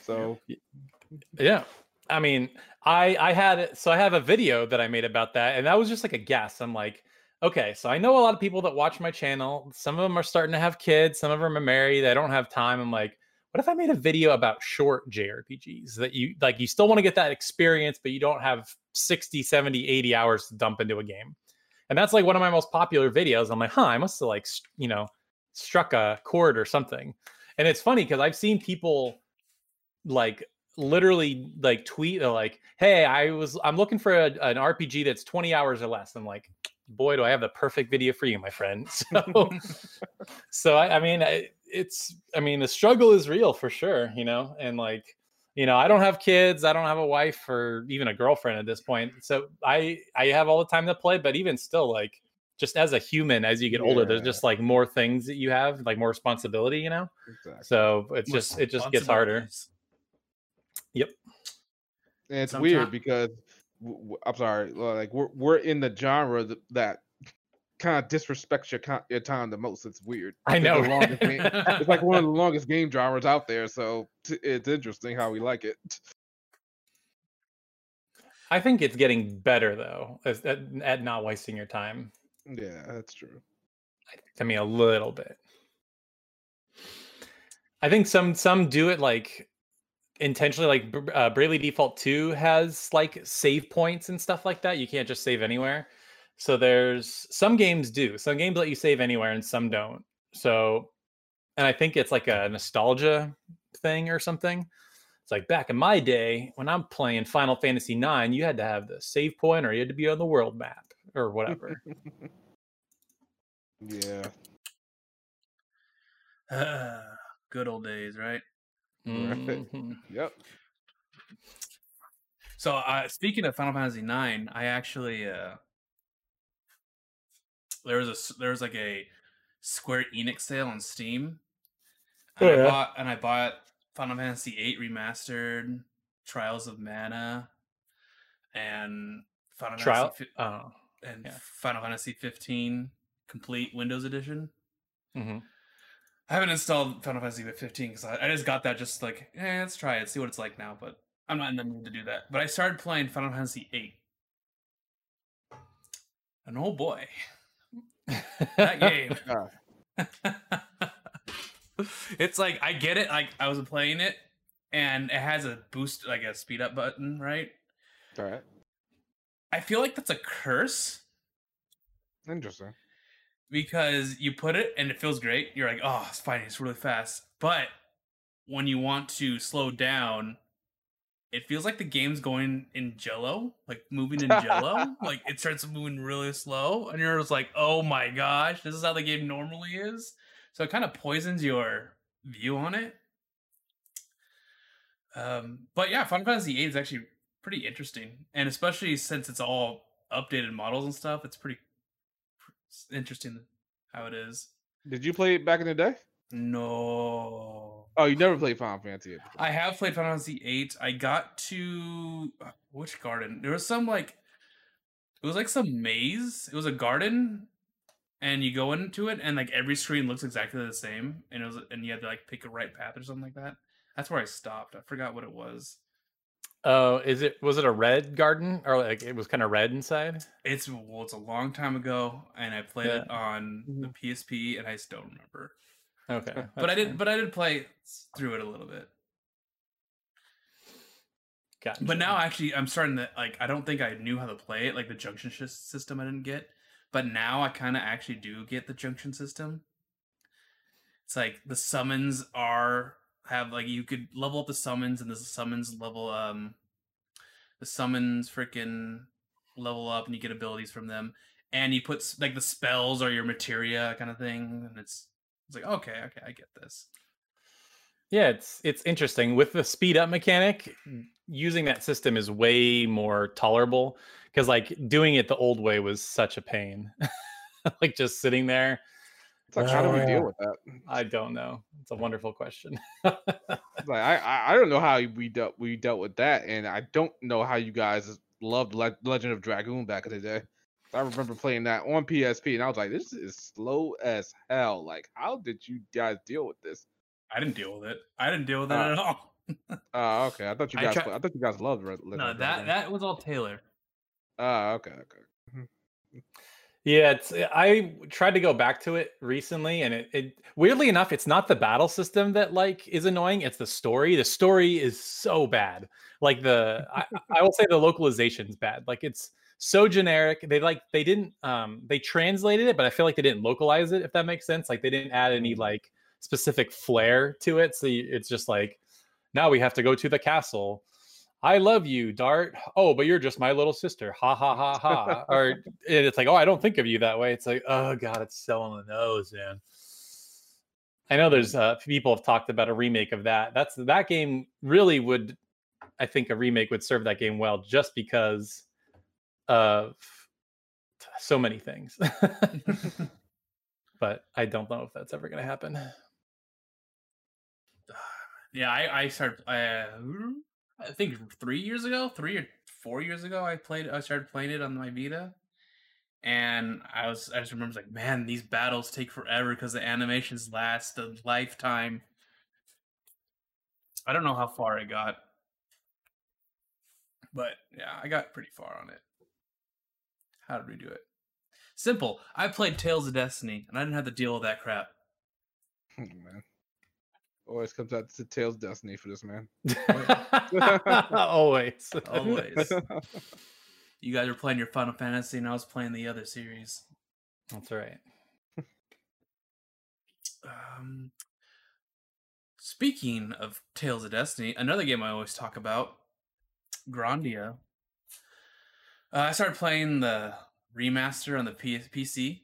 So Yeah. I mean, I I had so I have a video that I made about that, and that was just like a guess. I'm like, okay, so I know a lot of people that watch my channel. Some of them are starting to have kids, some of them are married, they don't have time. I'm like, what if I made a video about short JRPGs that you like you still want to get that experience, but you don't have 60, 70, 80 hours to dump into a game. And that's like one of my most popular videos. I'm like, huh, I must have like, you know, struck a chord or something. And it's funny because I've seen people like literally like tweet like, "Hey, I was I'm looking for a, an RPG that's 20 hours or less." I'm like, "Boy, do I have the perfect video for you, my friend." So, so I, I mean, I, it's I mean, the struggle is real for sure, you know, and like you know i don't have kids i don't have a wife or even a girlfriend at this point so i i have all the time to play but even still like just as a human as you get older there's just like more things that you have like more responsibility you know? Exactly. so it's just it just gets harder. yep. And it's Sometime- weird because i'm sorry, like we're we're in the genre that kind of disrespects your, your time the most. It's weird. i It's know right? game- It's like one of the longest game genres out there, so t- it's interesting how we like it. i think it's getting better though as, at, at not wasting your time Yeah, that's true. I mean, a little bit. I think some some do it like intentionally. Like uh, Bravely Default Two has like save points and stuff like that. You can't just save anywhere. So there's some games do. Some games let you save anywhere, and some don't. So, and I think it's like a nostalgia thing or something. It's like back in my day when I'm playing Final Fantasy IX, you had to have the save point or you had to be on the world map or whatever. Yeah. Good old days, right? Mhm. Yep. So, uh, speaking of Final Fantasy Nine, I actually uh, there was a there was like a Square Enix sale on Steam, and Oh, I bought and I bought Final Fantasy VIII remastered, Trials of Mana, and Final Trial. Fantasy Oh. and yeah. Final Fantasy Fifteen complete Windows edition. mhm. I haven't installed Final Fantasy 15 because I, I just got that just like, eh, let's try it, see what it's like now. But I'm not in the mood to do that. But I started playing Final Fantasy 8. And oh boy, that game. It's like, I get it. Like, I was playing it and it has a boost, like a speed up button, right? All right. I feel like that's a curse Interesting. because you put it and it feels great. You're like, oh, it's fighting, it's really fast. But when you want to slow down, it feels like the game's going in jello, like moving in jello. like it starts moving really slow, and you're just like, oh my gosh, this is how the game normally is. So it kind of poisons your view on it. Um, but yeah, Final Fantasy VIII is actually pretty interesting, and especially since it's all updated models and stuff, it's pretty it's interesting how it is. Did you play it back in the day? No, Oh, you never played Final Fantasy. Before. I have played Final Fantasy VIII. I got to uh, which garden? There was some like it was like some maze. It was a garden, and you go into it, and like every screen looks exactly the same, and it was and you had to like pick a right path or something like that. That's where I stopped. I forgot what it was. Oh, is it was it a red garden or like it was kind of red inside? It's well, it's a long time ago, and I played it on the PSP, and I still don't remember. Okay, but I did, fine. but I did play through it a little bit. Gotcha. But now, actually, I'm starting to like. I don't think I knew how to play it, like the junction sh- system. I didn't get, but now I kind of actually do get the junction system. It's like the summons are have like you could level up the summons, and the summons level um, the summons freaking level up, and you get abilities from them, and you put like the spells or your materia kind of thing, and it's it's like okay, okay, I get this. yeah, it's it's interesting with the speed up mechanic. Using that system is way more tolerable because like doing it the old way was such a pain. like just sitting there. It's like, how do we deal oh, with that? I don't know. It's a wonderful question. Like, I, I, I don't know how we dealt we dealt with that, and I don't know how you guys loved Le- Legend of Dragoon back in the day. I remember playing that on PSP, and I was like, "This is slow as hell." Like, how did you guys deal with this? I didn't deal with it. I didn't deal with it Uh, at all. Oh, okay. I thought you I guys. try- I thought you guys loved Re- Legend No, of that Dragoon. that was all Taylor. Oh, okay, okay. Mm-hmm. Yeah, it's eh, I tried to go back to it recently and it, it weirdly enough, it's not the battle system that like is annoying, it's the story. The story is so bad. Like the I, I will say the localization's bad. Like it's so generic. They like they didn't um they translated it, but I feel like they didn't localize it if that makes sense. Like they didn't add any like specific flair to it. So you, it's just like now we have to go to the castle. I love you, Dart. Oh, but you're just my little sister. Ha ha ha ha. or and it's like, oh, I don't think of you that way. It's like, oh god, it's so on the nose, man. I know there's uh, people have talked about a remake of that. That's that game really would, I think, a remake would serve that game well, just because of so many things. but I don't know if that's ever going to happen. Yeah, I I started. Uh, I think three years ago, three or four years ago, I played. I started playing it on my Vita, and I was. I just remember like, man, these battles take forever because the animations last a lifetime. I don't know how far I got, but yeah, I got pretty far on it. How did we do it? Simple. I played Tales of Destiny, and I didn't have to deal with that crap. Oh, man. Always comes out to Tales Destiny for this man. Always. Always. you guys were playing your Final Fantasy, and I was playing the other series. That's right. Um, speaking of Tales of Destiny, another game I always talk about, Grandia. Uh, I started playing the remaster on the P- PC,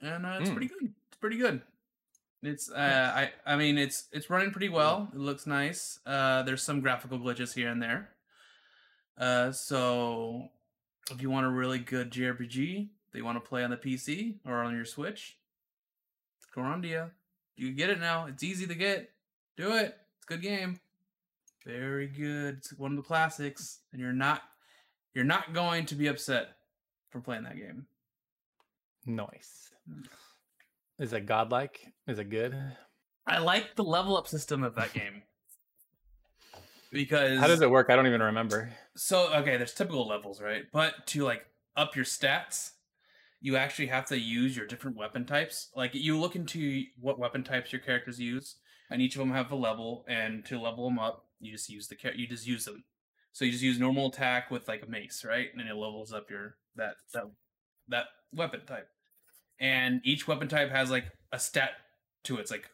and uh, it's Mm. pretty good. It's pretty good. It's uh, I I mean it's it's running pretty well. It looks nice. Uh, there's some graphical glitches here and there. Uh, so if you want a really good JRPG that you want to play on the PC or on your Switch, Grandia, you can get it now. It's easy to get. Do it. It's a good game. Very good. It's one of the classics, and you're not you're not going to be upset for playing that game. Nice. Is it godlike? Is it good? I like the level up system of that game because How does it work? I don't even remember. so okay there's typical levels right but to like up your stats you actually have to use your different weapon types like you look into what weapon types your characters use and each of them have a level and to level them up you just use the you just use them so you just use normal attack with like a mace right and then it levels up your that that that weapon type and each weapon type has like a stat to it it's like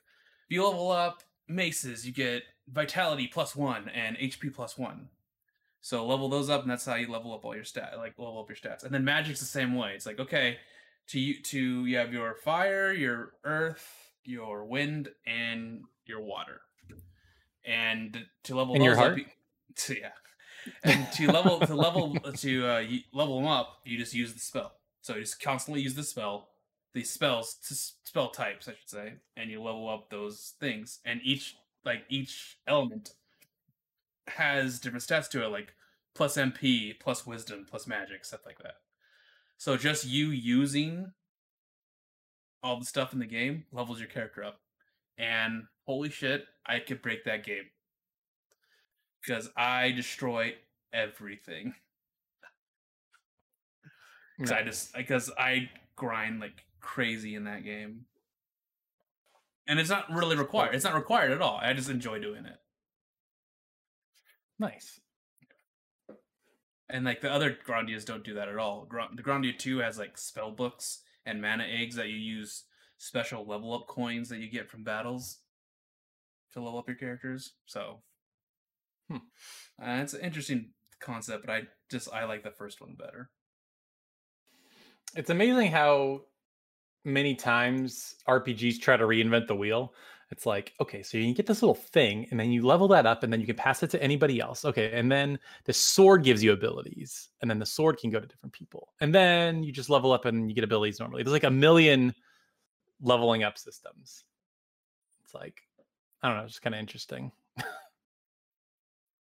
if you level up maces you get vitality plus one and hp plus one so level those up, and that's how you level up all your stat, like level up your stats. And then magic's the same way. It's like okay, to you to you have your fire, your earth, your wind, and your water. And to level And those your up, heart? you- to, yeah. And to level to level to uh, level them up, you just use the spell. So you just constantly use the spell, these spells, to spell types, I should say, and you level up those things. And each like each element has different stats to it, like plus MP, plus wisdom, plus magic, stuff like that. So just you using all the stuff in the game levels your character up. And holy shit, I could break that game. Because I destroy everything. Because I just because I grind like crazy in that game. And it's not really required. It's not required at all. I just enjoy doing it. Nice. And like the other Grandias don't do that at all. The Grandia 2 has like spell books and mana eggs that you use special level up coins that you get from battles to level up your characters. So Hmm. uh, it's an interesting concept, but I just I like the first one better. It's amazing how many times RPGs try to reinvent the wheel. It's like, okay, so you can get this little thing and then you level that up and then you can pass it to anybody else. Okay. And then the sword gives you abilities and then the sword can go to different people. And then you just level up and you get abilities normally. There's like a million leveling up systems. It's like, I don't know, it's just kind of interesting.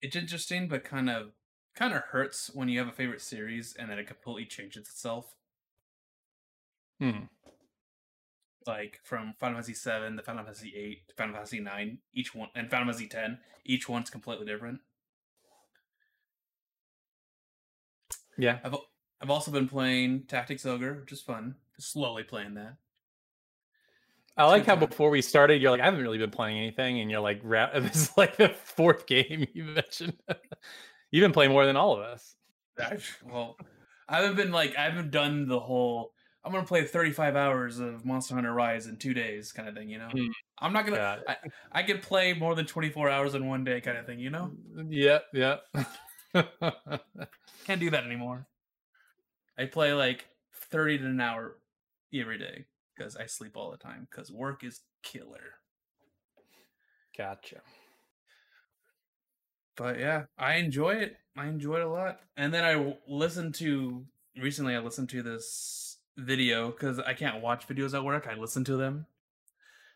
It's interesting, but kind of kind of hurts when you have a favorite series and then it completely changes itself. Hmm. like from Final Fantasy seven to Final Fantasy eight to Final Fantasy nine, each one and Final Fantasy ten, each one's completely different. Yeah. I've I've also been playing Tactics Ogre, which is fun. Slowly playing that. I like how before we started, you're like, I haven't really been playing anything. And you're like, this is like the fourth game you mentioned. You've been playing more than all of us. I've, well, I haven't been like I haven't done the whole. I'm gonna play 35 hours of Monster Hunter Rise in two days, kind of thing. You know, Hmm. I'm not gonna. It. I, I could play more than 24 hours in one day, kind of thing. You know, Yep, yep. can't do that anymore. I play like 30 to an hour every day because I sleep all the time because work is killer. gotcha. but yeah, I enjoy it. I enjoy it a lot. And then I w- listened to recently. I listened to this video because I can't watch videos at work. I listen to them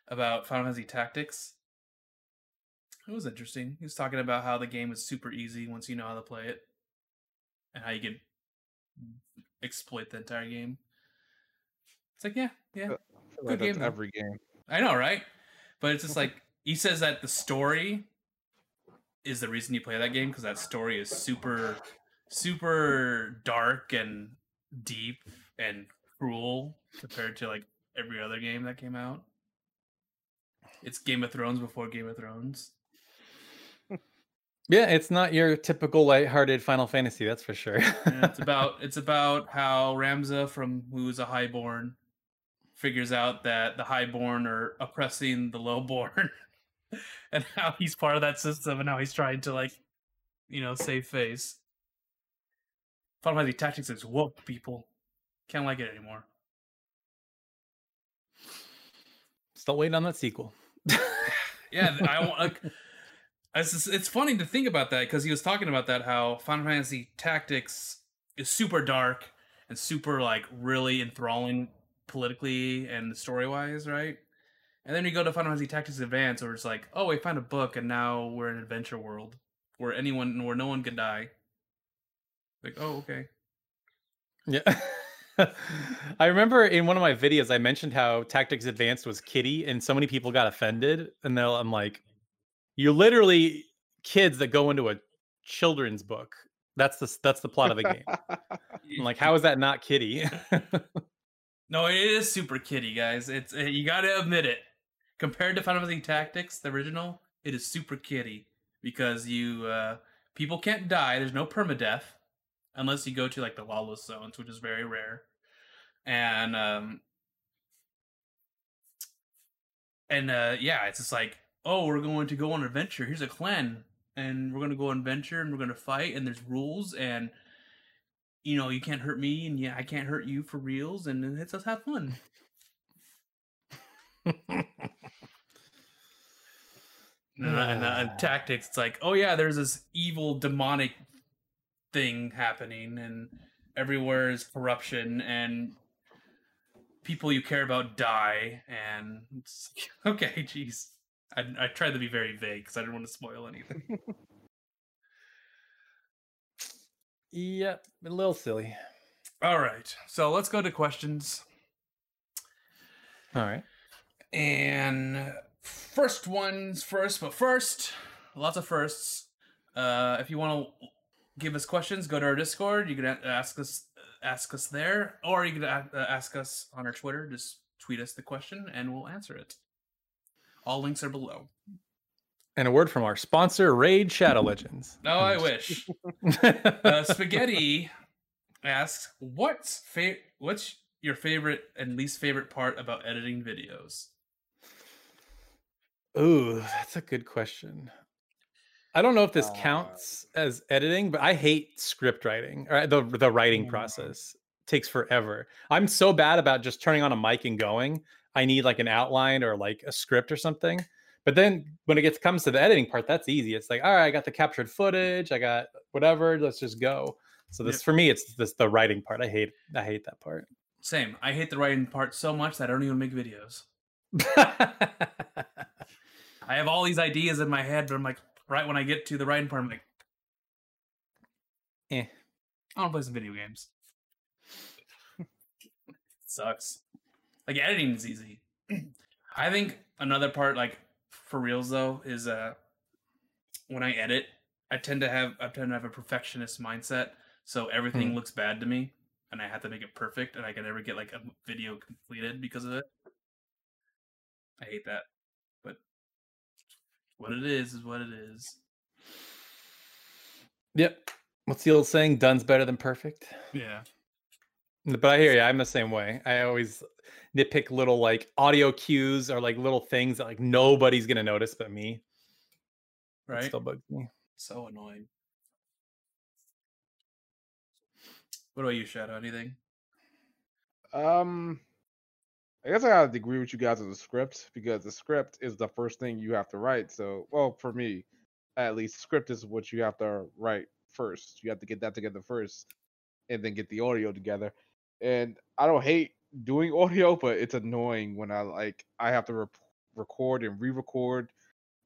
about Final Fantasy Tactics. It was interesting. He was talking about how the game is super easy once you know how to play it, and how you can exploit the entire game. It's like, yeah, yeah, uh, Good like game, though. every game. I know, right? But it's just mm-hmm. like he says that the story is the reason you play that game because that story is super, super dark and deep and cruel compared to like every other game that came out. It's Game of Thrones before Game of Thrones. Yeah, it's not your typical lighthearted Final Fantasy, that's for sure. And it's about it's about how Ramza from who's a highborn figures out that the highborn are oppressing the lowborn and how he's part of that system and how he's trying to like you know save face. Final Fantasy Tactics is woke people. Can't like it anymore. Still waiting on that sequel. Yeah, I want like it's it's funny to think about that because he was talking about that how Final Fantasy Tactics is super dark and super like really enthralling politically and story wise, right? And then you go to Final Fantasy Tactics Advance, where it's like, oh, we found a book, and now we're in an adventure world where anyone, where no one can die. Like, oh, okay. Yeah. I remember in one of my videos I mentioned how Tactics Advanced was kitty and so many people got offended and then I'm like you're literally kids that go into a children's book. That's the that's the plot of the game. I'm like how is that not kitty? No, it is super kitty, guys. It's uh, you got to admit it. Compared to Final Fantasy Tactics, the original, it is super kitty because you uh people can't die. There's no permadeath unless you go to like the lawless zones, which is very rare. And um and uh yeah, it's just like, oh, we're going to go on an adventure. Here's a clan and we're going to go on adventure and we're going to fight and there's rules and you know, you can't hurt me, and yeah, I can't hurt you for reals, and let's just have fun. And, uh, and, uh, and tactics, it's like, oh yeah, there's this evil demonic thing happening, and everywhere is corruption, and people you care about die, and it's like, okay, jeez. I, I tried to be very vague because I didn't want to spoil anything. Yep, a little silly. All right, so let's go to questions. All right. And first ones first, but first, lots of firsts. Uh, if you want to give us questions, go to our Discord. You can ask us ask us there, or you can ask us on our Twitter. Just tweet us the question, and we'll answer it. All links are below. And a word from our sponsor, Raid Shadow Legends. No, I wish. Uh, Spaghetti asks, "What's fa- What's your favorite and least favorite part about editing videos?" Ooh, that's a good question. I don't know if this Uh, counts as editing, but I hate script writing or the the writing Mm. process. takes forever. I'm so bad about just turning on a mic and going. I need like an outline or like a script or something. But then when it gets comes to the editing part, that's easy. It's like, all right, I got the captured footage, I got whatever, let's just go. So this Yep. for me, it's this the writing part. I hate I hate that part. Same. I hate the writing part so much that I don't even make videos. I have all these ideas in my head, but I'm like, right when I get to the writing part, I'm like, Eh. I want to play some video games. sucks. Like editing is easy. I think another part, like for reals though, is uh when I edit, I tend to have I tend to have a perfectionist mindset, so everything Hmm. looks bad to me, and I have to make it perfect, and I can never get like a video completed because of it. I hate that, but what it is is what it is. Yep. What's the old saying? Done's better than perfect. Yeah. But I hear you. I'm the same way. I always nitpick little like audio cues or like little things that like nobody's gonna notice but me. It Right? still bugs me. So annoying. What about you, Shadow? Anything? Um, I guess I gotta agree with you guys on the script because the script is the first thing you have to write. So, well, for me, at least, script is what you have to write first. You have to get that together first, and then get the audio together. And I don't hate doing audio, but it's annoying when I like I have to rep- record and re-record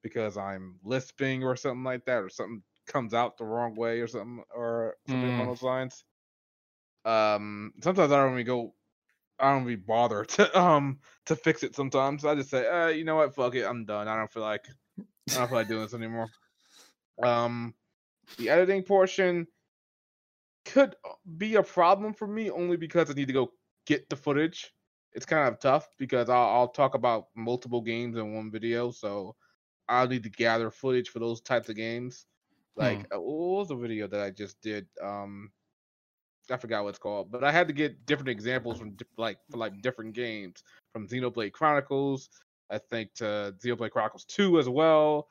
because I'm lisping or something like that, or something comes out the wrong way or something, or something along Mm. those lines. Um, sometimes I don't even go I don't really bother to um to fix it sometimes. I just say, uh, you know what, fuck it, I'm done. I don't feel like I don't feel like doing this anymore. Um the editing portion could uh, be a problem for me only because I need to go get the footage. It's kind of tough because I'll, I'll talk about multiple games in one video, so I'll need to gather footage for those types of games. Like, uh, what was the video that I just did? Um, I forgot what it's called, but I had to get different examples from like for like different games, from Xenoblade Chronicles, I think to Xenoblade Chronicles Two as well.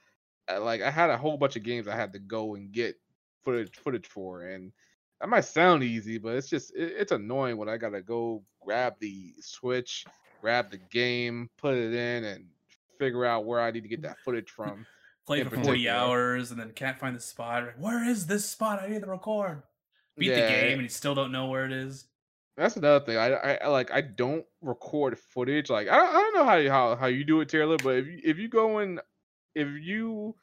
Uh, Like I had a whole bunch of games I had to go and get footage footage for, and that might sound easy, but it's just it, it's annoying when I gotta go grab the Switch, grab the game, put it in, and figure out where I need to get that footage from. Play for 40 hours and then can't find the spot. Like, where is this spot? I need to record. Beat the game and you still don't know where it is. That's another thing. I, I I, like I don't record footage. Like I don't, I don't know how you how, how you do it, Taylor. But if you, if you go in, if you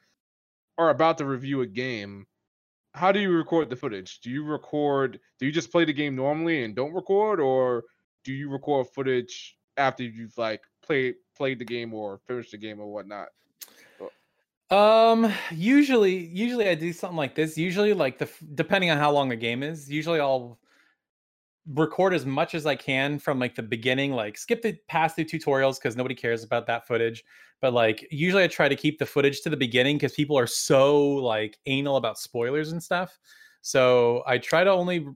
are about to review a game, how do you record the footage? Do you record? Do you just play the game normally and don't record, or do you record footage after you've like played played the game or finished the game or whatnot? Um, usually, usually I do something like this. Usually, like the depending on how long the game is, usually I'll record as much as I can from like the beginning, like skip the past the tutorials because nobody cares about that footage. But like usually I try to keep the footage to the beginning because people are so like anal about spoilers and stuff. So I try to only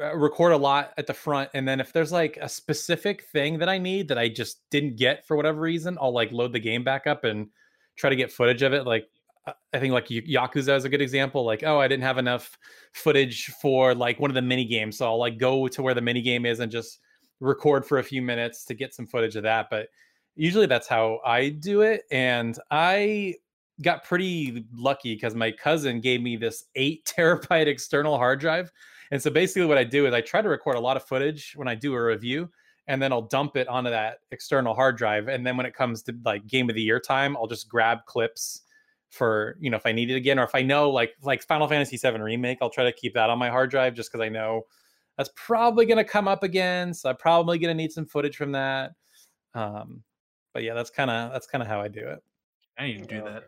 uh, record a lot at the front and then if there's like a specific thing that I need that I just didn't get for whatever reason, I'll like load the game back up and try to get footage of it. Like uh, I think like Yakuza is a good example. Like, oh, I didn't have enough footage for like one of the mini games, so I'll like go to where the mini game is and just record for a few minutes to get some footage of that. But usually that's how I do it, and I got pretty lucky because my cousin gave me this eight terabyte external hard drive. And so basically, what I do is I try to record a lot of footage when I do a review, and then I'll dump it onto that external hard drive. And then when it comes to like game of the year time, I'll just grab clips for you know if I need it again, or if I know like like Final Fantasy VII remake, I'll try to keep that on my hard drive just because I know that's probably going to come up again. So I'm probably going to need some footage from that. Um, but yeah, that's kind of that's kind of how I do it. I need to do that.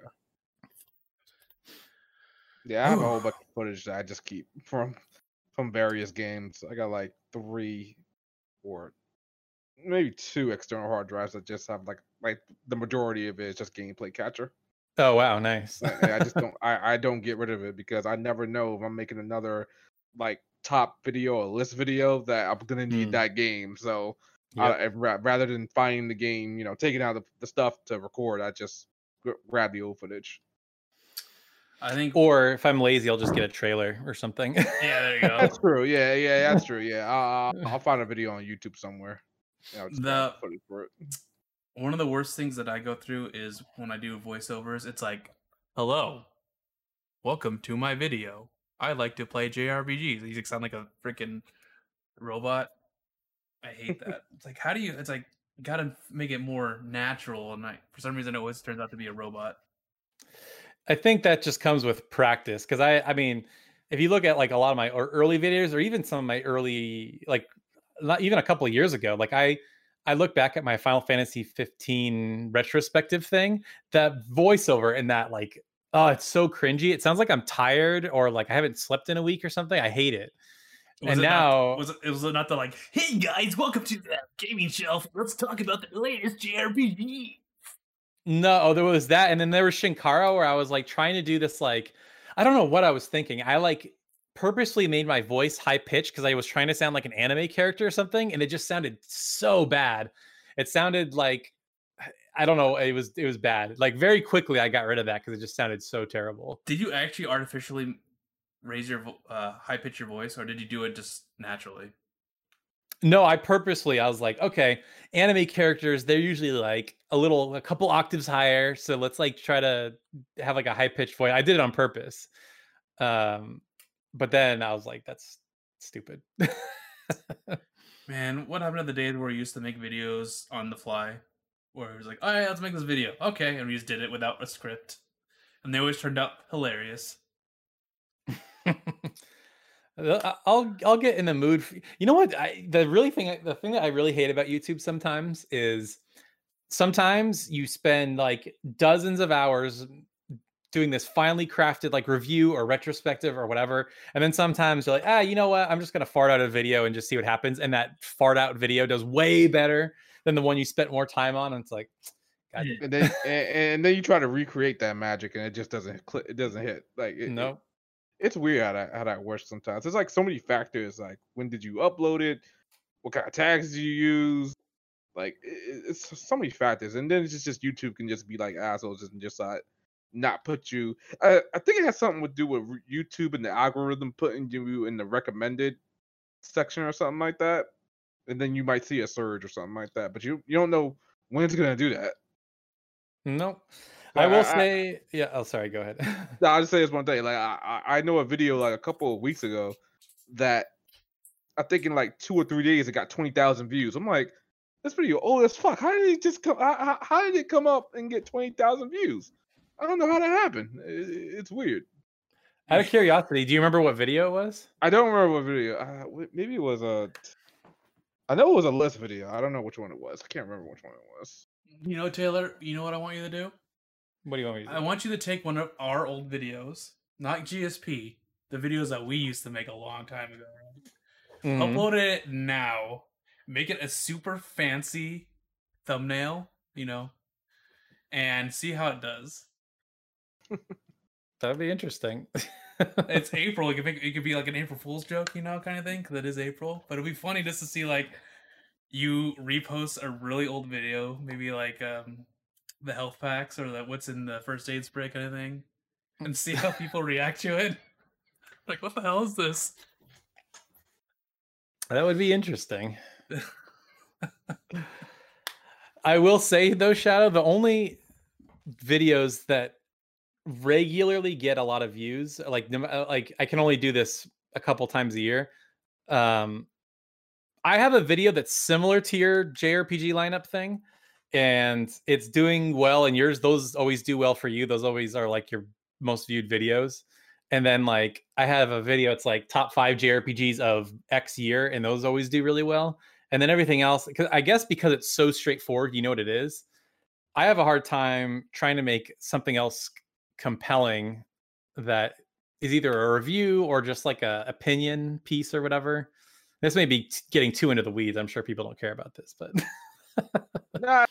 Yeah, I have a whole bunch of footage that I just keep from from various games. I got like three or maybe two external hard drives that just have like like the majority of it is just gameplay catcher. Oh wow, nice. Like, I just don't I, I don't get rid of it because I never know if I'm making another like top video or list video that I'm gonna need Mm. that game. So Yep. I, I- rather than finding the game, you know, taking out the, the stuff to record, I just grab the old footage. I think. or if I'm lazy, I'll just get a trailer or something. yeah, there you go. That's true. Yeah, yeah, that's true. Yeah, I'll, I'll- I'll find a video on YouTube somewhere. Yeah, I'll just The- footage for it. One of the worst things that I go through is when I do voiceovers. It's like, "Hello, welcome to my video. I like to play JRPGs." You sound like a freaking robot. I hate that. it's like, how do you? It's like, gotta make it more natural. And I, for some reason, it always turns out to be a robot. I think that just comes with practice because I I mean if you look at like a lot of my early videos or even some of my early like not even a couple years ago like I I look back at my Final Fantasy 15 retrospective thing that voiceover and that like oh it's so cringy it sounds like I'm tired or like I haven't slept in a week or something I hate it Was And it not- now- was it, it was not the like, "Hey guys, welcome to the gaming shelf. Let's talk about the latest JRPG." No, oh, there was that, and then there was Shinkara, where I was like trying to do this, like I don't know what I was thinking. I like purposely made my voice high pitched because I was trying to sound like an anime character or something, and it just sounded so bad. It sounded like I don't know. It was it was bad. Like very quickly, I got rid of that because it just sounded so terrible. Did you actually artificially raise your uh, high pitch your voice, or did you do it just naturally? No, I purposely I was like, okay, anime characters, they're usually like a little a couple octaves higher. So let's like try to have like a high pitched voice. I did it on purpose. Um, but then I was like, that's stupid. Man, what happened to the days where we used to make videos on the fly? Where it was like, all right, let's make this video. Okay. And we just did it without a script. And they always turned out hilarious. I'll I'll get in the mood. For, you know what? I, the really thing the thing that I really hate about YouTube sometimes is sometimes you spend like dozens of hours doing this finely crafted like review or retrospective or whatever, and then sometimes you're like, ah, you know what? I'm just gonna fart out a video and just see what happens, and that fart out video does way better than the one you spent more time on. And it's like, God, And then and, and then you try to recreate that magic and it just doesn't click. It doesn't hit. Like it, no. It's weird how that how that works sometimes. There's like so many factors. Like when did you upload it? What kind of tags do you use? Like it's so many factors, and then it's just, just YouTube can just be like assholes and just like not put you. I, I think it has something to do with YouTube and the algorithm putting you in the recommended section or something like that, and then you might see a surge or something like that. But you you don't know when it's gonna do that. No. But I will I- I- say, yeah. Oh, sorry. Go ahead. No, I'll just say this one day. Like I, I I know a video like a couple of weeks ago that I think in like two or three days it got twenty thousand views. I'm like, this video old as fuck. How did it just come? How, how, how did it come up and get twenty thousand views? I don't know how that happened. I- I- it's weird. Out of curiosity, do you remember what video it was? I don't remember what video. Uh, maybe it was a. I know it was a list video. I don't know which one it was. I can't remember which one it was. You know, Taylor, you know what I want you to do? What do you want me to do? I want you to take one of our old videos, not GSP, the videos that we used to make a long time ago. Mhm. Upload it now. Make it a super fancy thumbnail, you know, and see how it does. That'd be interesting. It's April. It could, make, it could be like an April Fool's joke, you know, kind of thing, because it is April. But it'd be funny just to see like you repost a really old video, maybe like um the health packs or the what's in the first aid spray kind of thing, and see how people react to it. Like, what the hell is this? that would be interesting. I will say though, Shadow, the only videos that regularly get a lot of views, like like I can only do this a couple times a year. Um, I have a video that's similar to your JRPG lineup thing, and it's doing well. And yours, those always do well for you. Those always are like your most viewed videos. And then like I have a video, it's like top five JRPGs of X year, and those always do really well. And then everything else, because I guess because it's so straightforward, you know what it is. I have a hard time trying to make something else compelling that is either a review or just like a opinion piece or whatever. This may be getting too into the weeds. I'm sure people don't care about this, but Nah,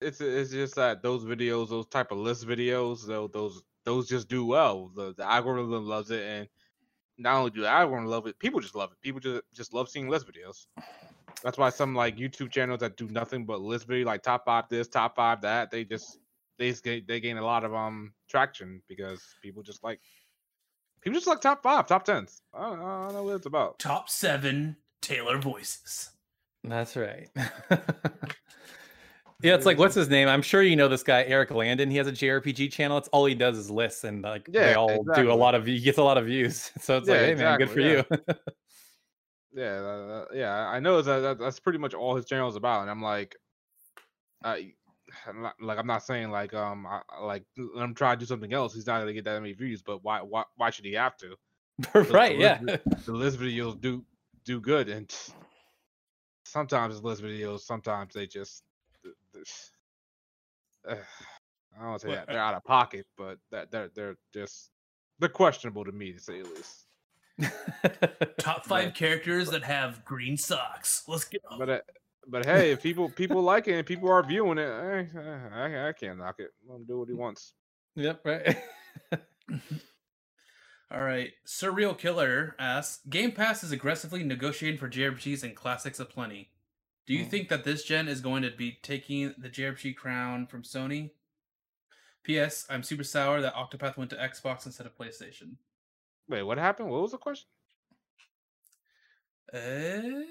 it's it's just that those videos, those type of list videos, those those those just do well. The the algorithm loves it, and not only do the algorithm love it, people just love it. People just just love seeing list videos. That's why some like YouTube channels that do nothing but list video, like top five this, top five that, they just they just gain, they gain a lot of um traction because people just like people just like top five, top tens. I don't, I don't know what it's about. Top seven Taylor voices. that's right. yeah, it's like what's his name? I'm sure you know this guy, Eric Landon. He has a JRPG channel. It's all he does is lists, and like they Yeah, all do a lot of he gets a lot of views. So it's like, Yeah, hey man, good for exactly, you. Yeah, that- yeah, I know that, that that's pretty much all his channel is about, and I'm like, I, I'm not, like I'm not saying like um I, like let him try to do something else. He's not gonna get that many views, but why why why should he have to? right? the Yeah. The list videos do do good, and sometimes his list videos, sometimes they just, uh, I don't want to say Well, that they're out of pocket, but that they're they're just they're questionable to me to say the least. Top five characters that have green socks. Let's go. But uh, but hey, if people people like it and people are viewing it, eh, eh, I, I can't knock it. Let him do what he wants. yep. Right. All right. Surreal Killer asks Game Pass is aggressively negotiating for JRPGs and classics aplenty. Do you Hmm. think that this gen is going to be taking the JRPG crown from Sony? P.S. I'm super sour that Octopath went to Xbox instead of PlayStation. Wait, what happened? What was the question? Uh,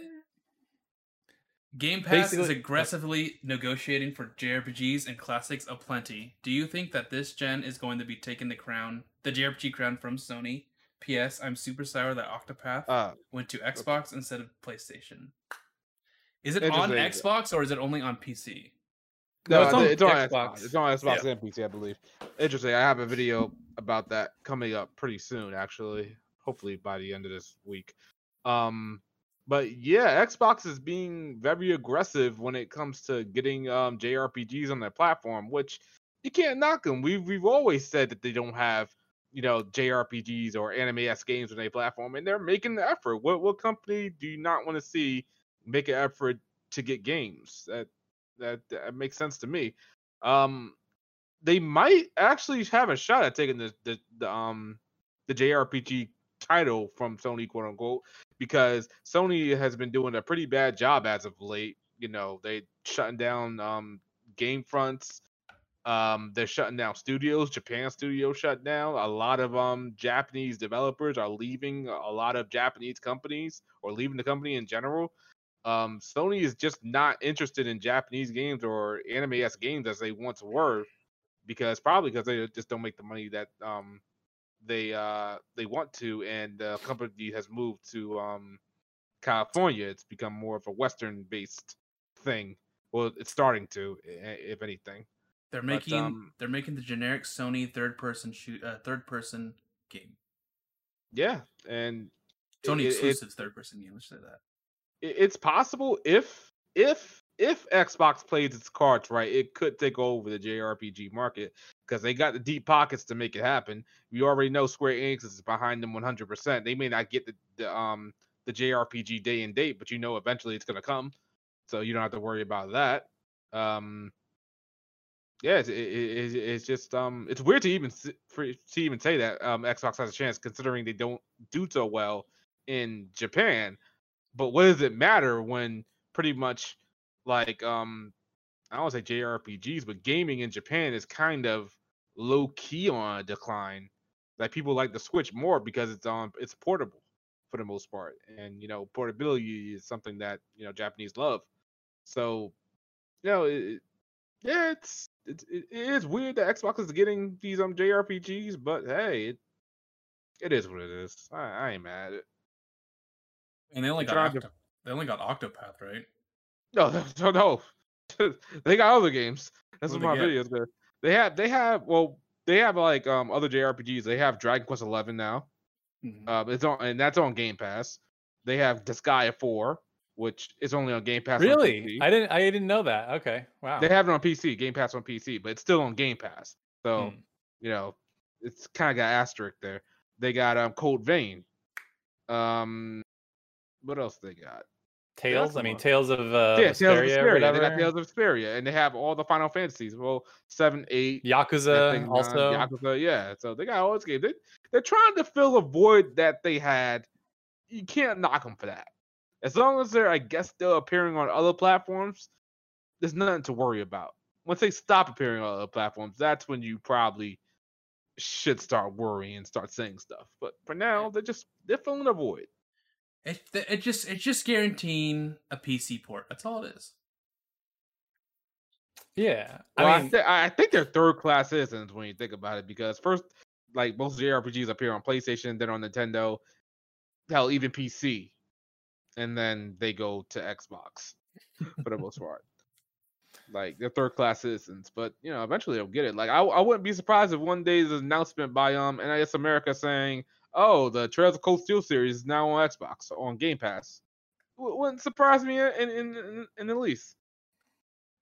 Game Pass is Basically- aggressively negotiating for JRPGs and classics aplenty. Do you think that this gen is going to be taking the crown, the JRPG crown from Sony? P.S. I'm super sour that Octopath Uh, went to Xbox instead of PlayStation. Is it on. Xbox or is it only on PC? no, No, it's on it's on Xbox. Xbox. It's on Xbox and PC, I believe. Interesting. I have a video about that coming up pretty soon, actually. Hopefully by the end of this week. Um, but yeah, Xbox is being very aggressive when it comes to getting um JRPGs on their platform, which you can't knock them. We've we've always said that they don't have you know JRPGs or anime s games on their platform, and they're making the effort. What what company do you not want to see make an effort to get games? That that, that makes sense to me. Um, they might actually have a shot at taking the the, the um the JRPG title from Sony, quote unquote, because Sony has been doing a pretty bad job as of late. You know, they shutting down um game fronts. Um, they're shutting down studios. Japan studios shut down. A lot of um Japanese developers are leaving. A lot of Japanese companies or leaving the company in general. Um, Sony is just not interested in Japanese games or anime s games as they once were, because probably because they just don't make the money that um they uh they want to, and the company has moved to um California. It's become more of a Western based thing. Well, it's starting to, if anything. They're But, making um, they're making the generic Sony third person shoot uh, third person game. Yeah, and Sony it- it- exclusive third person game. Let's say that. It- it's possible if if if Xbox plays its cards right, it could take over the JRPG market because they got the deep pockets to make it happen. We already know Square Enix is behind them 100%. They may not get the, the um the JRPG day and date, but you know eventually it's gonna come, so you don't have to worry about that. Um, yeah, it's, it, it, it's just um it's weird to even for to even say that um Xbox has a chance considering they don't do so well in Japan but what does it matter when pretty much like um I don't want to say JRPGs, but gaming in Japan is kind of low key on a decline. Like people like the Switch more because it's on it's portable for the most part, and you know portability is something that you know Japanese love. So you know, it, yeah, it's it's it it is weird that Xbox is getting these um JRPGs, but hey, it it is what it is. I, I ain't mad at it. And they only got trying to- they only got Octopath, right? No, no, no. they got other games. That's What what my videos good. They have they have well they have like um other JRPGs. They have Dragon Quest Eleven now. Mhm. Um, it's on and that's on Game Pass. They have Disgaea Four, which is only on Game Pass. Really? I didn't. I didn't know that. Okay. Wow. They have it on PC, Game Pass on PC, but it's still on Game Pass. So Hmm. you know, it's kind of got asterisk there. They got um Code Vein. Um, what else they got? Tales. I mean, more. Tales of uh, yeah, Tales of Vesperia or Vesperia. They got Tales of Vesperia, and they have all the Final Fantasies. Well, seven, eight, Yakuza thing, nine, also. Yakuza, yeah. So they got all those games. They, they're trying to fill a void that they had. You can't knock them for that. As long as they're, I guess, still appearing on other platforms, there's nothing to worry about. Once they stop appearing on other platforms, that's when you probably should start worrying and start saying stuff. But for now, they're just they're filling a void. It, it just it's just guaranteeing a PC port. That's all it is. Yeah. Well, I I, mean, I think they're third class citizens when you think about it, because first, like most JRPGs appear on PlayStation, then on Nintendo, hell, even PC, and then they go to Xbox for the most part. Like they're third class citizens, but you know, eventually they'll get it. Like I, I wouldn't be surprised if one day there's an announcement by um NIS America saying, "Oh, the Trails of Cold Steel series is now on Xbox on Game Pass." Wouldn't surprise me in in in, in the least.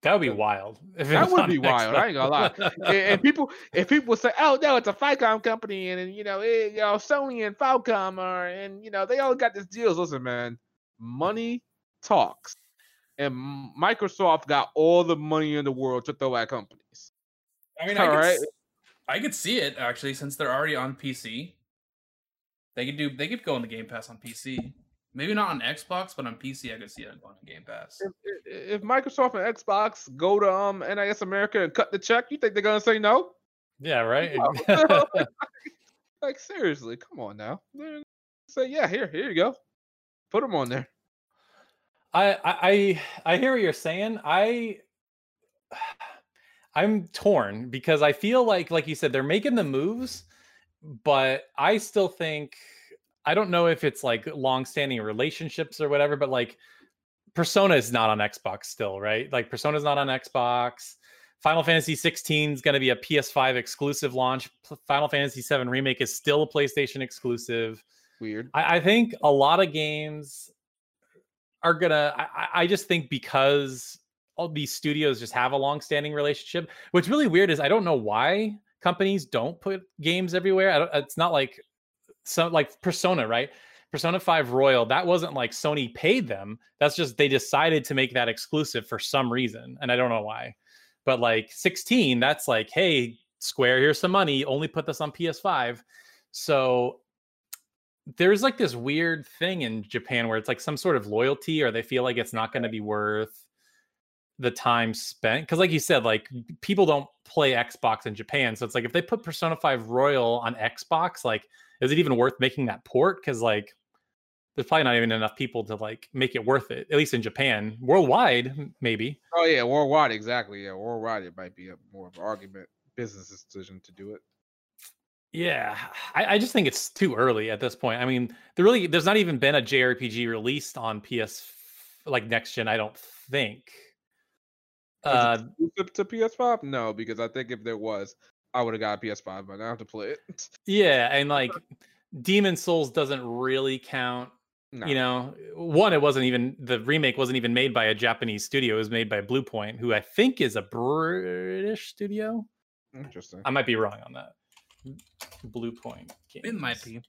that would be wild. if That would be wild, I ain't gonna lie. And, and people if people say, "Oh no, it's a Falcom company," and, and, you know, eh, you know, Sony and Falcom are, and you know, they all got these deals. Listen, man, money talks, and Microsoft got all the money in the world to throw at companies. I mean, I All could, right. s- I could see it actually since they're already on PC. They could do. They could go on the Game Pass on PC. Maybe not on Xbox, but on PC, I could see it going on Game Pass. If, if- if Microsoft and Xbox go to um NIS America and cut the check, you think they're gonna say no? Yeah, right. Like seriously, come on now. They're- Say yeah, here, here you go. Put them on there. I, I I I hear what you're saying. I I'm torn because I feel like like you said they're making the moves, but I still think I don't know if it's like long-standing relationships or whatever, but like Persona is not on Xbox still, right? Like Persona's not on Xbox. Final Fantasy 16 is going to be a PS5 exclusive launch. Final Fantasy 7 remake is still a PlayStation exclusive. Weird. I, I think a lot of games are gonna. I, I- I just think because all these studios just have a long-standing relationship. What's really weird is I don't know why companies don't put games everywhere. I don't, it's not like some like Persona, right? Persona 5 Royal, that wasn't like Sony paid them. That's just they decided to make that exclusive for some reason. And I don't know why. But like 16, that's like, hey, Square, here's some money. Only put this on PS5. So there's like this weird thing in Japan where it's like some sort of loyalty or they feel like it's not going to be worth the time spent because like you said like people don't play Xbox in Japan so it's like if they put Persona 5 Royal on Xbox like is it even worth making that port cuz like there's probably not even enough people to like make it worth it at least in Japan worldwide maybe Oh yeah, worldwide, exactly. Yeah, worldwide, it might be a more of an argument, business decision to do it. Yeah, I, I just think it's too early at this point. I mean, there really there's not even been a JRPG released on PS like next gen. I don't think. Uh, exclusive to PS5? No, because I think if there was, I would have got a PS5 by now I have to play it. yeah, and like Demon's Souls doesn't really count. No. You know, one, it wasn't even the remake wasn't even made by a Japanese studio. It was made by Bluepoint, who I think is a British studio. Interesting. I might be wrong on that. Bluepoint. It might be.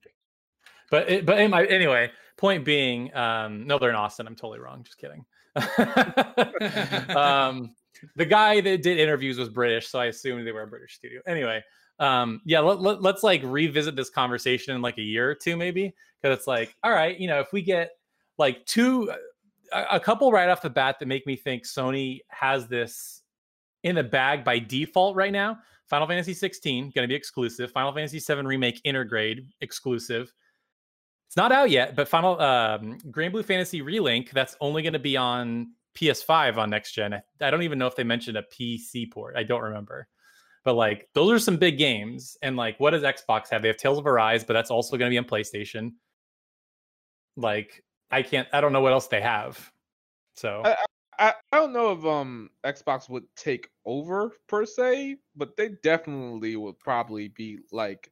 But it, but it might, anyway, point being, um, no, they're in Austin. I'm totally wrong. Just kidding. um, the guy that did interviews was British, so I assumed they were a British studio. Anyway, um, yeah, let, let, let's like revisit this conversation in like a year or two, maybe, because it's like, all right, you know, if we get like two, a, a couple right off the bat that make me think Sony has this in the bag by default right now. Final Fantasy 16 going to be exclusive. Final Fantasy 7 remake intergrade exclusive. It's not out yet, but Final um, Granblue Fantasy Relink that's only going to be on PS5 on next gen. I, I don't even know if they mentioned a PC port. I don't remember. But like those are some big games. And like what does Xbox have? They have Tales of Arise, but that's also going to be on PlayStation. Like I can't I don't know what else they have. So I, I, I don't know if um Xbox would take over per se, but they definitely would probably be like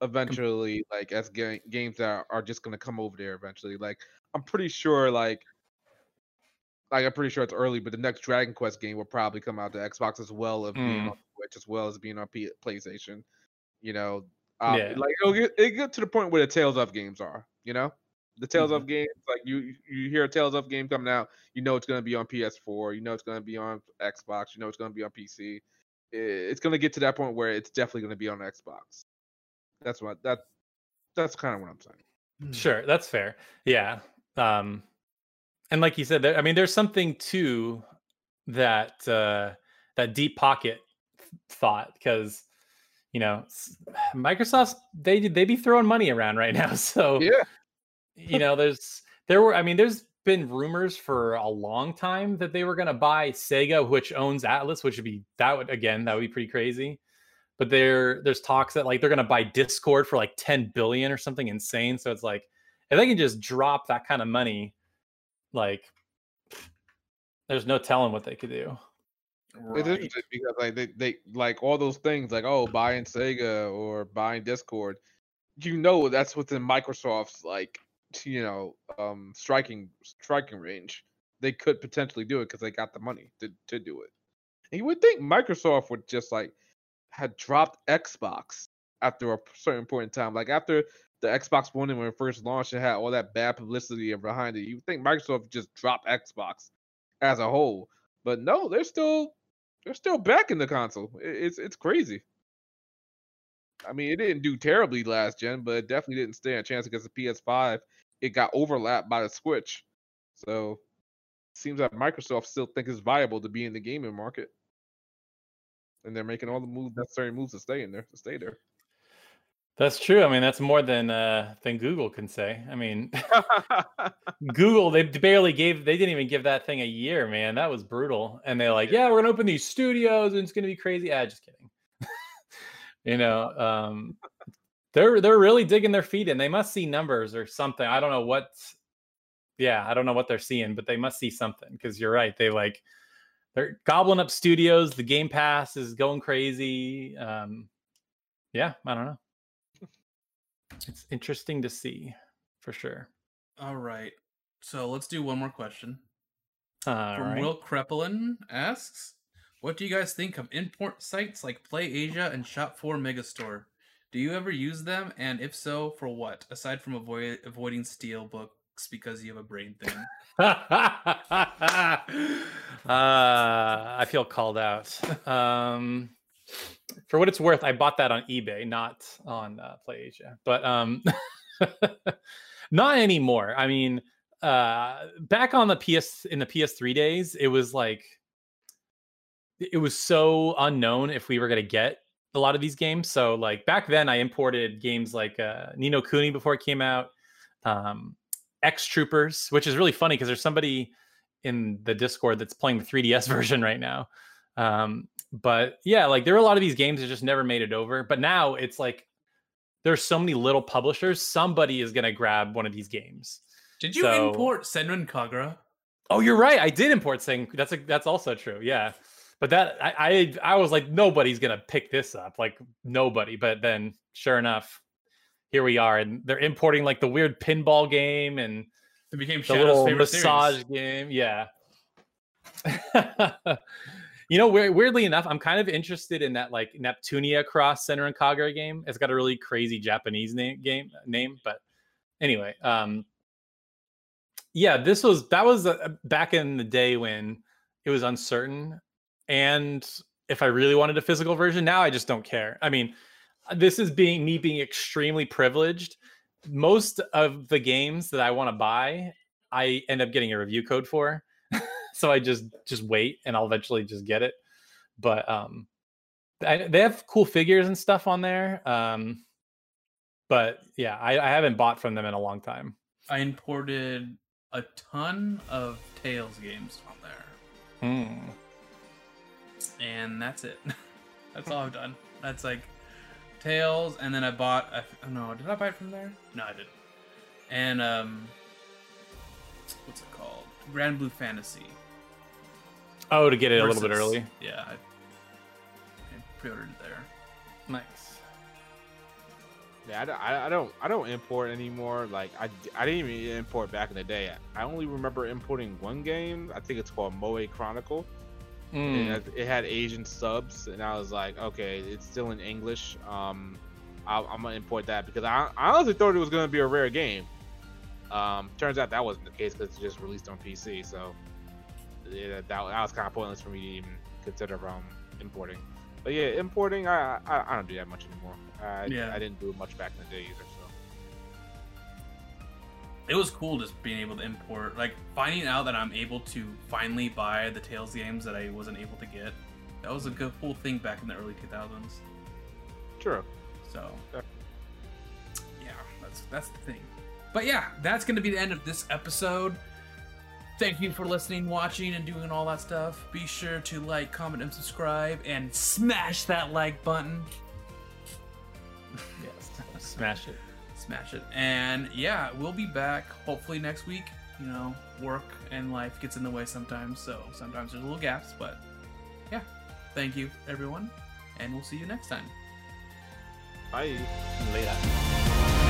eventually like as ga- games that are, are just gonna come over there eventually. Like I'm pretty sure like like I'm pretty sure it's early, but the next Dragon Quest game will probably come out to Xbox as well as being Mm. on Switch as well as being on P- PlayStation. You know, um, Yeah. like it'll get it get to the point where the Tales of games are. You know, the Tales Mhm. of games like you you hear a Tales of game coming out, you know it's gonna be on PS4, you know it's gonna be on Xbox, you know it's gonna be on PC. I- It's gonna get to that point where it's definitely gonna be on Xbox. That's what that that's kind of what I'm saying. Sure, that's fair. Yeah. Um and like you said, there, I mean there's something to that uh that deep pocket thought because you know Microsoft's they they be throwing money around right now. So Yeah, you know there's there were I mean there's been rumors for a long time that they were going to buy Sega which owns Atlus which would be that would again that would be pretty crazy. But there there's talks that like they're going to buy Discord for like 10 billion or something insane. So it's like if they can just drop that kind of money like there's no telling what they could do. It's interesting because like they, they like all those things like oh buying Sega or buying Discord, you know that's within Microsoft's like you know um striking striking range. They could potentially do it because they got the money to to do it. And you would think Microsoft would just like had dropped Xbox after a certain point in time, like after the Xbox One when it first launched, it had all that bad publicity behind it. You think Microsoft just dropped Xbox as a whole, but no, they're still they're still back in the console. It's it's crazy. I mean, it didn't do terribly last gen, but it definitely didn't stand a chance against the PS5. It got overlapped by the Switch, so seems like Microsoft still think it's viable to be in the gaming market, and they're making all the moves necessary moves to stay in there to stay there. That's true. I mean, that's more than uh, than Google can say. I mean, Google they barely gave they didn't even give that thing a year, man. That was brutal. And they're like, yeah, we're gonna open these studios and it's gonna be crazy. Ah, just kidding. you know, um, they're they're really digging their feet in. They must see numbers or something. I don't know what. Yeah, I don't know what they're seeing, but they must see something because you're right. They like they're gobbling up studios. The Game Pass is going crazy. Um, yeah, I don't know it's interesting to see for sure. All right. So let's do one more question. All From right. Will Kreppelin asks, "What do you guys think of import sites like Play Asia and Shop4 Megastore? Do you ever use them, and if so, for what? Aside from avoid avoiding steel books because you have a brain thing." uh, I feel called out. Um, for what it's worth, I bought that on eBay, not on uh, PlayAsia, but um, not anymore. I mean, uh, back on the PS in the PS3 days, it was like it was so unknown if we were gonna get a lot of these games. So like back then, I imported games like uh, Ni no Kuni before it came out, um, Ex Troopers, which is really funny because there's somebody in the Discord that's playing the 3DS version right now. Um, but yeah, like there were a lot of these games that just never made it over. But now it's like there's so many little publishers. Somebody is gonna grab one of these games. Did you So- import Senran Kagura? Oh, you're right. I did import Sing. That's a that's also true. Yeah. But that I, I I was like, nobody's gonna pick this up. Like nobody. But then sure enough, here we are. And they're importing like the weird pinball game and It became the Shadow's little favorite massage series. game. Yeah. you know, weirdly enough, I'm kind of interested in that like Neptunia cross Senran Kagura game. It's got a really crazy Japanese name game name, but anyway, um, yeah, this was that was uh, back in the day when it was uncertain, and if I really wanted a physical version, now I just don't care. I mean, this is being me being extremely privileged. Most of the games that I want to buy, I end up getting a review code for. So I just just wait and I'll eventually just get it. But um I, they have cool figures and stuff on there. Um but yeah, I, I haven't bought from them in a long time. I imported a ton of Tales games on there, Hmm. and that's it. that's all I've done. That's like Tales, and then I bought. I, oh no, did I buy it from there? No, I didn't. And um, what's it called? Granblue Fantasy. Oh, to get it a little bit early. Yeah, I, I pre-ordered it there. Nice. Yeah, I don't, I I don't, I don't import anymore. Like I, I didn't even import back in the day. I only remember importing one game. I think it's called Moe Chronicle. Mm. it- it had Asian subs, and I was like, okay, it's still in English. Um, I'll, I'm gonna import that because I, I honestly thought it was gonna be a rare game. Um, turns out that wasn't the case because it's just released on PC. So yeah, that, that was kind of pointless for me to even consider um importing. But yeah, importing, I I, I don't do that much anymore. I, Yeah. I didn't do much back in the day either. So It was cool just being able to import, like finding out that I'm able to finally buy the Tales games that I wasn't able to get. That was a good cool thing back in the early 2000s. true. So Yeah. yeah, that's that's the thing. But yeah, that's gonna be the end of this episode. Thank you for listening, watching, and doing all that stuff. Be sure to like, comment, and subscribe, and smash that like button. Yes. Smash it. Smash it. And yeah, we'll be back hopefully next week. You know, work and life gets in the way sometimes, so sometimes there's little gaps, but yeah. Thank you, everyone, and we'll see you next time. Bye. Later.